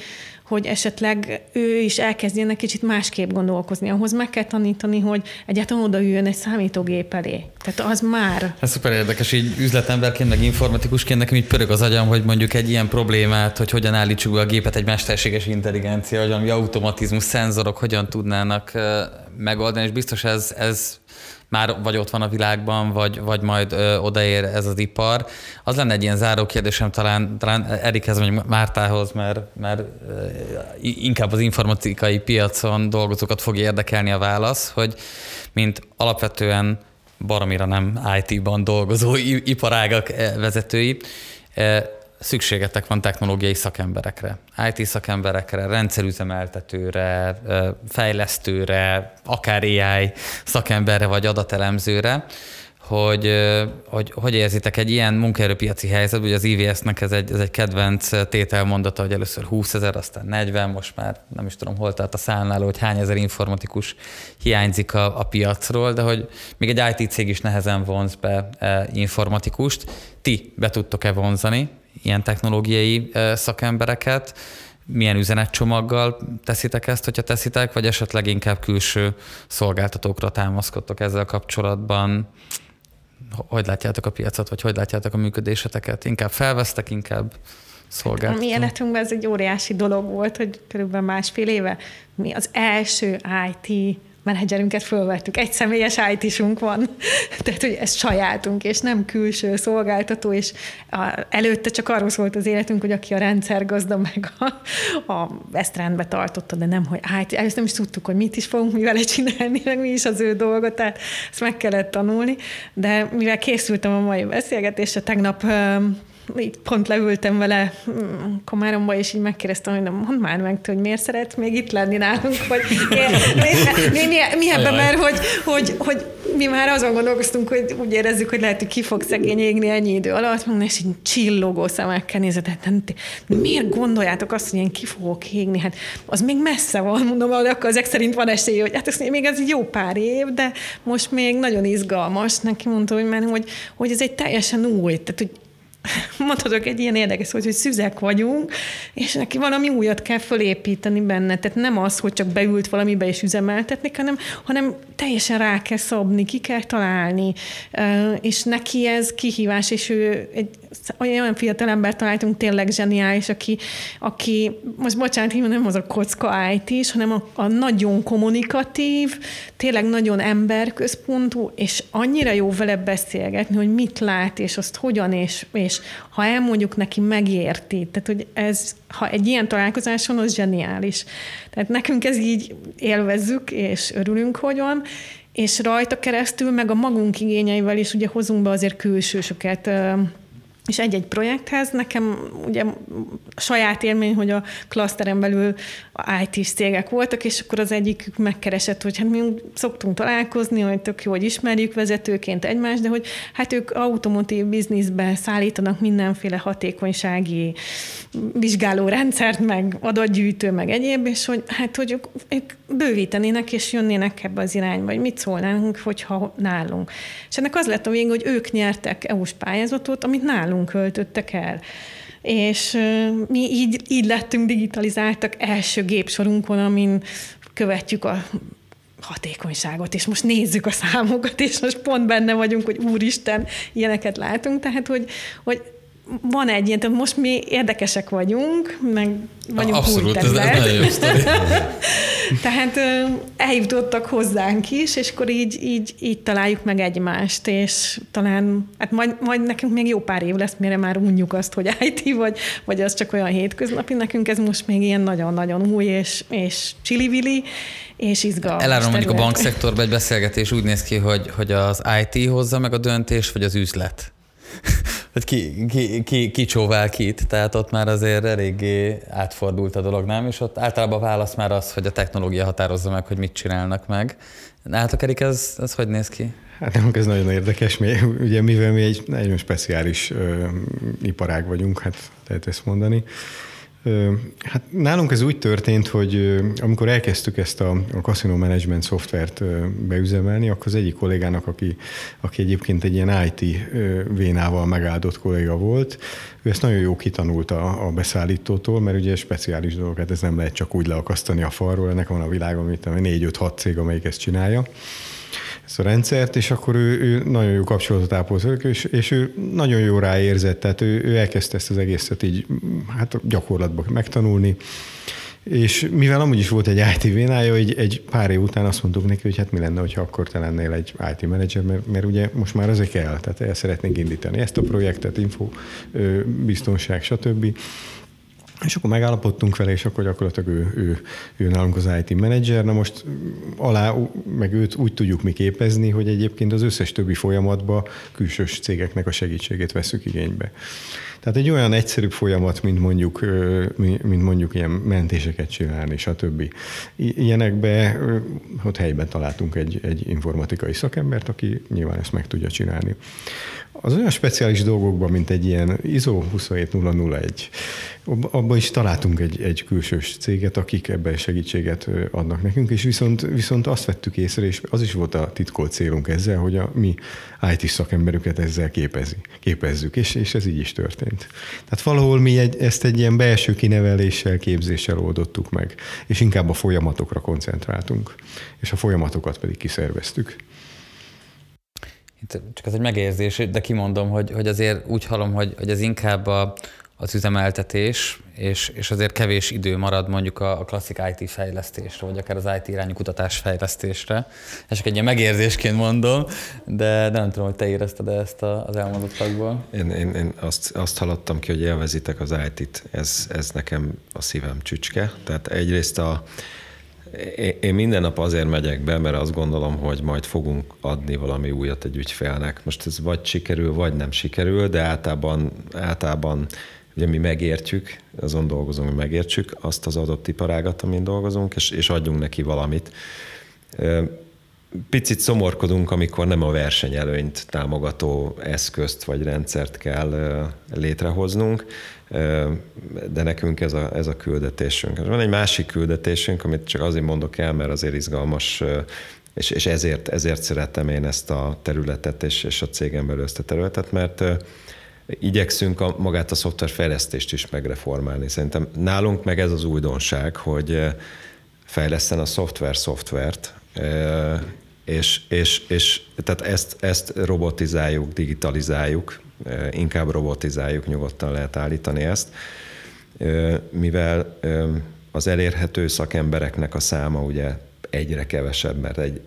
hogy esetleg ő is elkezdjen egy kicsit másképp gondolkozni. Ahhoz meg kell tanítani, hogy egyáltalán odaüljön egy számítógép elé. Tehát az már... Ez szuper érdekes, így üzletemberként, meg informatikusként nekem így pörög az agyam, hogy mondjuk egy ilyen problémát, hogy hogyan állítsuk a gépet egy mesterséges intelligencia, hogy automatizmus, szenzorok hogyan tudnának megoldani, és biztos ez, ez már vagy ott van a világban, vagy, vagy majd ö, odaér ez az ipar. Az lenne egy ilyen záró kérdésem talán, talán Erikhez vagy Mártához, mert, mert ö, inkább az informatikai piacon dolgozókat fog érdekelni a válasz, hogy mint alapvetően baromira nem IT-ban dolgozó iparágak vezetői, szükségetek van technológiai szakemberekre, IT szakemberekre, rendszerüzemeltetőre, fejlesztőre, akár AI szakemberre vagy adatelemzőre, hogy, hogy hogy érzitek egy ilyen munkaerőpiaci helyzet, hogy az IVS-nek ez egy, ez egy kedvenc tételmondata, hogy először 20 ezer, aztán 40, most már nem is tudom, hol tart a számláló, hogy hány ezer informatikus hiányzik a, a piacról, de hogy még egy IT cég is nehezen vonz be informatikust. Ti be tudtok-e vonzani ilyen technológiai szakembereket, milyen üzenetcsomaggal teszitek ezt, hogyha teszitek, vagy esetleg inkább külső szolgáltatókra támaszkodtok ezzel kapcsolatban? Hogy látjátok a piacot, vagy hogy látjátok a működéseteket? Inkább felvesztek, inkább szolgáltató? A mi életünkben ez egy óriási dolog volt, hogy körülbelül másfél éve mi az első IT menedzserünket fölvettük. Egy személyes it van, (laughs) tehát hogy ez sajátunk, és nem külső szolgáltató, és a, előtte csak arról szólt az életünk, hogy aki a rendszergazda meg a, a ezt rendbe tartotta, de nem, hogy IT, először nem is tudtuk, hogy mit is fogunk mi vele (laughs) csinálni, meg mi is az ő dolga, tehát ezt meg kellett tanulni, de mivel készültem a mai beszélgetésre, tegnap így pont leültem vele mm, Komáromba, és így megkérdeztem, hogy mondd már meg, hogy miért szeret még itt lenni nálunk, vagy mi, mi, mi, mi ebben, mert hogy, hogy, hogy mi már azon gondolkoztunk, hogy úgy érezzük, hogy lehet, hogy ki fog szegény égni ennyi idő alatt, és így csillogó szemekkel nézett, hát miért gondoljátok azt, hogy én ki fogok égni? Hát az még messze van, mondom, hogy akkor ezek szerint van esély, hogy hát ez még ez jó pár év, de most még nagyon izgalmas. Neki mondta, hogy, mert, hogy, hogy ez egy teljesen új, tehát hogy (laughs) mondhatok egy ilyen érdekes, hogy, hogy szüzek vagyunk, és neki valami újat kell fölépíteni benne. Tehát nem az, hogy csak beült valamibe és üzemeltetni, hanem, hanem teljesen rá kell szabni, ki kell találni, és neki ez kihívás, és ő egy olyan fiatal ember találtunk tényleg zseniális, aki, aki most bocsánat, nem az a kocka IT is, hanem a, a nagyon kommunikatív, tényleg nagyon emberközpontú, és annyira jó vele beszélgetni, hogy mit lát, és azt hogyan, és, és ha elmondjuk neki, megérti. Tehát, hogy ez, ha egy ilyen találkozáson, az zseniális. Tehát nekünk ez így élvezzük, és örülünk, hogy van, és rajta keresztül, meg a magunk igényeivel is ugye hozunk be azért külsősöket, és egy-egy projekthez nekem ugye saját élmény, hogy a klaszteren belül IT-s cégek voltak, és akkor az egyik megkeresett, hogy hát mi szoktunk találkozni, hogy tök jó, hogy ismerjük vezetőként egymást, de hogy hát ők automotív bizniszbe szállítanak mindenféle hatékonysági vizsgálórendszert, meg adatgyűjtő, meg egyéb, és hogy hát, hogy ők, ők bővítenének és jönnének ebbe az irányba, vagy mit szólnánk, hogyha nálunk. És ennek az lett a vég, hogy ők nyertek EU-s pályázatot, amit nálunk költöttek el. És mi így, így lettünk digitalizáltak első gépsorunkon, amin követjük a hatékonyságot, és most nézzük a számokat, és most pont benne vagyunk, hogy úristen, ilyeneket látunk, tehát hogy, hogy van egy ilyen, tehát most mi érdekesek vagyunk, meg vagyunk Abszolút, ez, ez nagyon jó (laughs) Tehát eljutottak hozzánk is, és akkor így, így, így találjuk meg egymást, és talán, hát majd, majd nekünk még jó pár év lesz, mire már unjuk azt, hogy (laughs) IT vagy, vagy az csak olyan hétköznapi, nekünk ez most még ilyen nagyon-nagyon új, és, és csili és izgalmas. Elárom mondjuk a bankszektorban egy beszélgetés úgy néz ki, hogy, hogy az IT hozza meg a döntés, vagy az üzlet hogy ki, ki, ki, ki csóvál kit, tehát ott már azért eléggé átfordult a dolog, nem? És ott általában a válasz már az, hogy a technológia határozza meg, hogy mit csinálnak meg. Nálatok, Erik, ez, ez hogy néz ki? Hát nem, ez nagyon érdekes, mi, ugye mivel mi egy nagyon speciális ö, iparág vagyunk, hát lehet ezt mondani, Hát nálunk ez úgy történt, hogy amikor elkezdtük ezt a, a casino management szoftvert beüzemelni, akkor az egyik kollégának, aki, aki egyébként egy ilyen IT vénával megáldott kolléga volt, ő ezt nagyon jó kitanulta a beszállítótól, mert ugye speciális dolog, hát ez nem lehet csak úgy leakasztani a falról, ennek van a világon, amit 4-5-6 cég, amelyik ezt csinálja ezt a rendszert, és akkor ő, ő nagyon jó kapcsolatot ápolt velük, és, és ő nagyon jó ráérzett, tehát ő, ő elkezdte ezt az egészet így hát gyakorlatban megtanulni, és mivel amúgy is volt egy IT vénája, egy, egy pár év után azt mondtuk neki, hogy hát mi lenne, hogyha akkor te lennél egy IT menedzser, mert, mert ugye most már azért kell, tehát el szeretnénk indítani ezt a projektet, info, biztonság, stb. És akkor megállapodtunk vele, és akkor gyakorlatilag ő, ő, ő nálunk az IT menedzser. Na most alá, meg őt úgy tudjuk mi képezni, hogy egyébként az összes többi folyamatban külsős cégeknek a segítségét veszük igénybe. Tehát egy olyan egyszerűbb folyamat, mint mondjuk, mint mondjuk ilyen mentéseket csinálni, stb. Ilyenekbe ott helyben találtunk egy, egy informatikai szakembert, aki nyilván ezt meg tudja csinálni. Az olyan speciális dolgokban, mint egy ilyen ISO 27001, abban is találtunk egy, egy külsős céget, akik ebben segítséget adnak nekünk, és viszont, viszont azt vettük észre, és az is volt a titkolt célunk ezzel, hogy a mi IT szakemberüket ezzel képezi, képezzük, és, és ez így is történt. Tehát valahol mi egy, ezt egy ilyen belső kineveléssel, képzéssel oldottuk meg, és inkább a folyamatokra koncentráltunk, és a folyamatokat pedig kiszerveztük. Csak ez egy megérzés, de kimondom, hogy, hogy azért úgy hallom, hogy, hogy ez inkább a, az üzemeltetés, és, és azért kevés idő marad mondjuk a, a klasszik IT fejlesztésre, vagy akár az IT irányú kutatás fejlesztésre. Ez csak egy ilyen megérzésként mondom, de, nem tudom, hogy te érezted -e ezt az elmondottakból. Én, én, én azt, azt hallottam ki, hogy élvezitek az IT-t, ez, ez nekem a szívem csücske. Tehát egyrészt a, én minden nap azért megyek be, mert azt gondolom, hogy majd fogunk adni valami újat egy ügyfélnek. Most ez vagy sikerül, vagy nem sikerül, de általában, általában ugye mi megértjük, azon dolgozunk, hogy megértsük azt az adott iparágat, amin dolgozunk, és, és adjunk neki valamit. Picit szomorkodunk, amikor nem a versenyelőnyt támogató eszközt vagy rendszert kell létrehoznunk, de nekünk ez a, ez a küldetésünk. Van egy másik küldetésünk, amit csak azért mondok el, mert azért izgalmas, és, és ezért, ezért szeretem én ezt a területet, és, és a cégem belül ezt a területet, mert igyekszünk a, magát a szoftverfejlesztést is megreformálni. Szerintem nálunk meg ez az újdonság, hogy fejleszten a szoftver szoftvert, és, és, és tehát ezt, ezt robotizáljuk, digitalizáljuk, inkább robotizáljuk, nyugodtan lehet állítani ezt, mivel az elérhető szakembereknek a száma ugye egyre kevesebb, mert egy,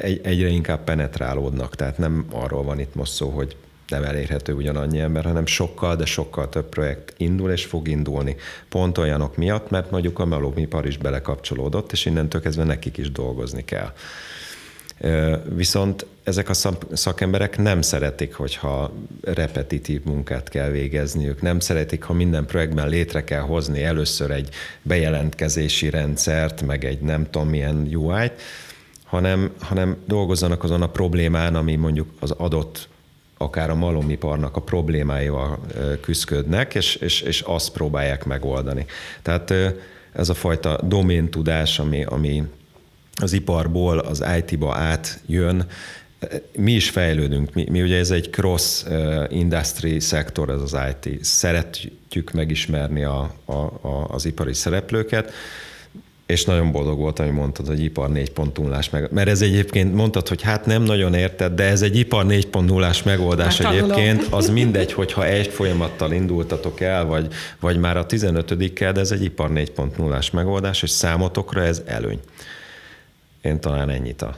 egy, egyre inkább penetrálódnak, tehát nem arról van itt most szó, hogy nem elérhető ugyanannyi ember, hanem sokkal, de sokkal több projekt indul és fog indulni. Pont olyanok miatt, mert mondjuk a melómipar is belekapcsolódott, és innentől kezdve nekik is dolgozni kell. Viszont ezek a szakemberek nem szeretik, hogyha repetitív munkát kell végezniük, nem szeretik, ha minden projektben létre kell hozni először egy bejelentkezési rendszert, meg egy nem tudom milyen UI-t, hanem, hanem dolgozzanak azon a problémán, ami mondjuk az adott akár a malomiparnak a problémáival küzdködnek, és, és, és azt próbálják megoldani. Tehát ez a fajta doméntudás, ami, ami az iparból az IT-ba átjön, mi is fejlődünk. Mi, mi ugye ez egy cross industry szektor, ez az IT. Szeretjük megismerni a, a, a, az ipari szereplőket, és nagyon boldog voltam, hogy mondtad, hogy ipar 4.0-ás meg. Mert ez egyébként mondtad, hogy hát nem nagyon érted, de ez egy ipar 4.0-ás megoldás hát, egyébként. Az mindegy, hogyha egy folyamattal indultatok el, vagy, vagy már a 15-kel, de ez egy ipar 4.0-ás megoldás, és számotokra ez előny. Én talán ennyit a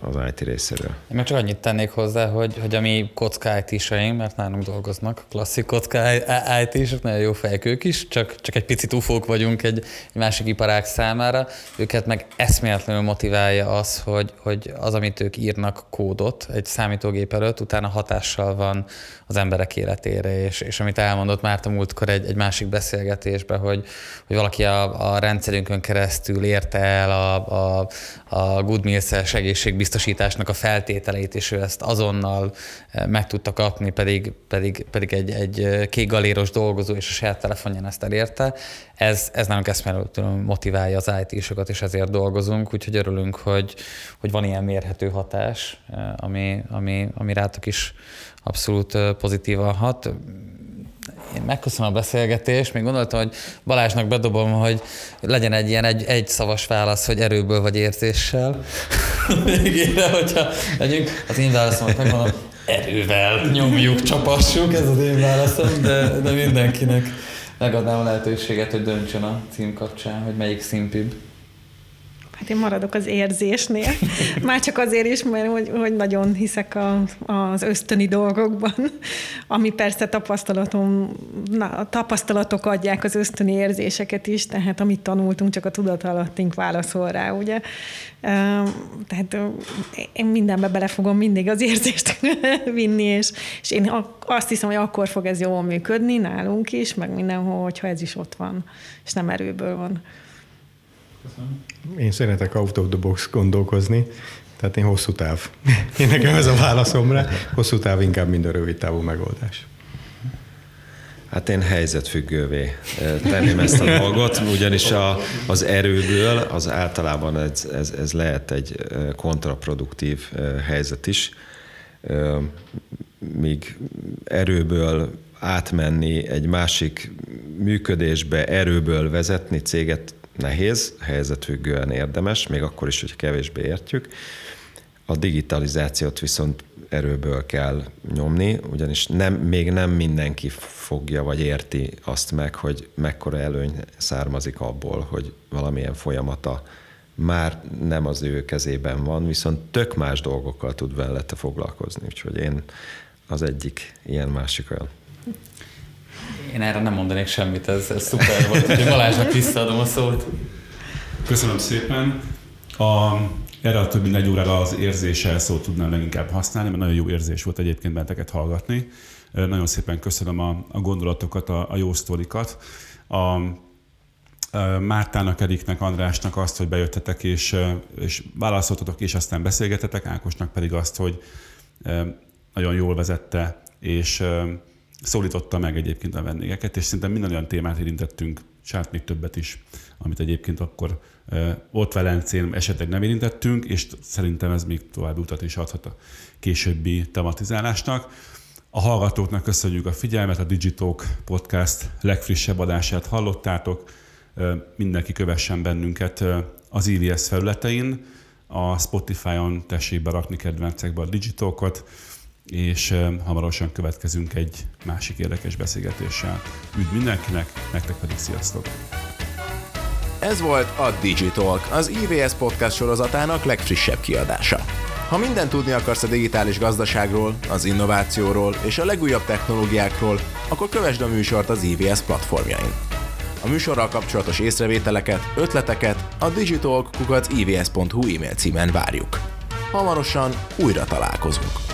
az IT részéről. Én csak annyit tennék hozzá, hogy, hogy a mi kocka it mert nálunk dolgoznak, klasszik kocka it nagyon jó fejek is, csak, csak egy picit ufók vagyunk egy, egy másik iparág számára. Őket meg eszméletlenül motiválja az, hogy, hogy az, amit ők írnak kódot egy számítógép előtt, utána hatással van az emberek életére, és, és amit elmondott Márta múltkor egy, egy másik beszélgetésben, hogy, hogy valaki a, a rendszerünkön keresztül érte el a, a, a Good Meals-es egészségbiztosításnak a feltételeit, és ő ezt azonnal eh, meg tudta kapni, pedig, pedig, pedig egy, egy eh, kék galéros dolgozó és a saját telefonján ezt elérte. Ez, ez nálunk eszméletlenül motiválja az IT-sokat, és ezért dolgozunk, úgyhogy örülünk, hogy, hogy van ilyen mérhető hatás, eh, ami, ami, ami rátok is abszolút pozitívan hat. Én megköszönöm a beszélgetést, még gondoltam, hogy Balázsnak bedobom, hogy legyen egy ilyen egy, egy szavas válasz, hogy erőből vagy érzéssel. (laughs) Végére, hogyha legyünk, az én válaszomat megmondom, erővel nyomjuk, csapassuk, ez az én válaszom, de, de mindenkinek megadnám a lehetőséget, hogy döntsön a cím kapcsán, hogy melyik szimpibb. Hát én maradok az érzésnél. (laughs) Már csak azért is, mert hogy, hogy nagyon hiszek a, az ösztöni dolgokban, ami persze tapasztalatom, na, a tapasztalatok adják az ösztöni érzéseket is, tehát amit tanultunk, csak a tudatalattink válaszol rá, ugye. Tehát én mindenbe bele fogom mindig az érzést (laughs) vinni, és, és én azt hiszem, hogy akkor fog ez jól működni nálunk is, meg mindenhol, hogyha ez is ott van, és nem erőből van. Köszönöm. Én szeretek out of the box gondolkozni, tehát én hosszú táv. (laughs) Én nekem ez a válaszom rá. Hosszú táv inkább, mint a rövid távú megoldás. Hát én helyzetfüggővé tenném ezt a dolgot, ugyanis a, az erőből az általában ez, ez, ez lehet egy kontraproduktív helyzet is, míg erőből átmenni egy másik működésbe, erőből vezetni céget nehéz, helyzetfüggően érdemes, még akkor is, hogy kevésbé értjük. A digitalizációt viszont erőből kell nyomni, ugyanis nem, még nem mindenki fogja vagy érti azt meg, hogy mekkora előny származik abból, hogy valamilyen folyamata már nem az ő kezében van, viszont tök más dolgokkal tud velete foglalkozni. Úgyhogy én az egyik ilyen másik olyan. Én erre nem mondanék semmit, ez, ez szuper volt, hogy Balázsnak visszaadom a szót. Köszönöm szépen. A, erre a több mint órára az érzéssel szót tudnám leginkább használni, mert nagyon jó érzés volt egyébként benneteket hallgatni. Nagyon szépen köszönöm a, a gondolatokat, a, a jó sztorikat. A, Mártának, Eriknek, Andrásnak azt, hogy bejöttetek és, és válaszoltatok, és aztán beszélgetetek, Ákosnak pedig azt, hogy nagyon jól vezette, és szólította meg egyébként a vendégeket, és szerintem minden olyan témát érintettünk, sát még többet is, amit egyébként akkor ott Velencén esetleg nem érintettünk, és szerintem ez még további utat is adhat a későbbi tematizálásnak. A hallgatóknak köszönjük a figyelmet, a Digitalk Podcast legfrissebb adását hallottátok. Mindenki kövessen bennünket az IVS felületein, a Spotify-on tessék berakni kedvencekbe a Digitalkot, és hamarosan következünk egy másik érdekes beszélgetéssel. Üdv mindenkinek, nektek pedig sziasztok! Ez volt a Digitalk, az IVS podcast sorozatának legfrissebb kiadása. Ha mindent tudni akarsz a digitális gazdaságról, az innovációról és a legújabb technológiákról, akkor kövesd a műsort az IVS platformjain. A műsorral kapcsolatos észrevételeket, ötleteket a digitalk.ivs.hu e-mail címen várjuk. Hamarosan újra találkozunk.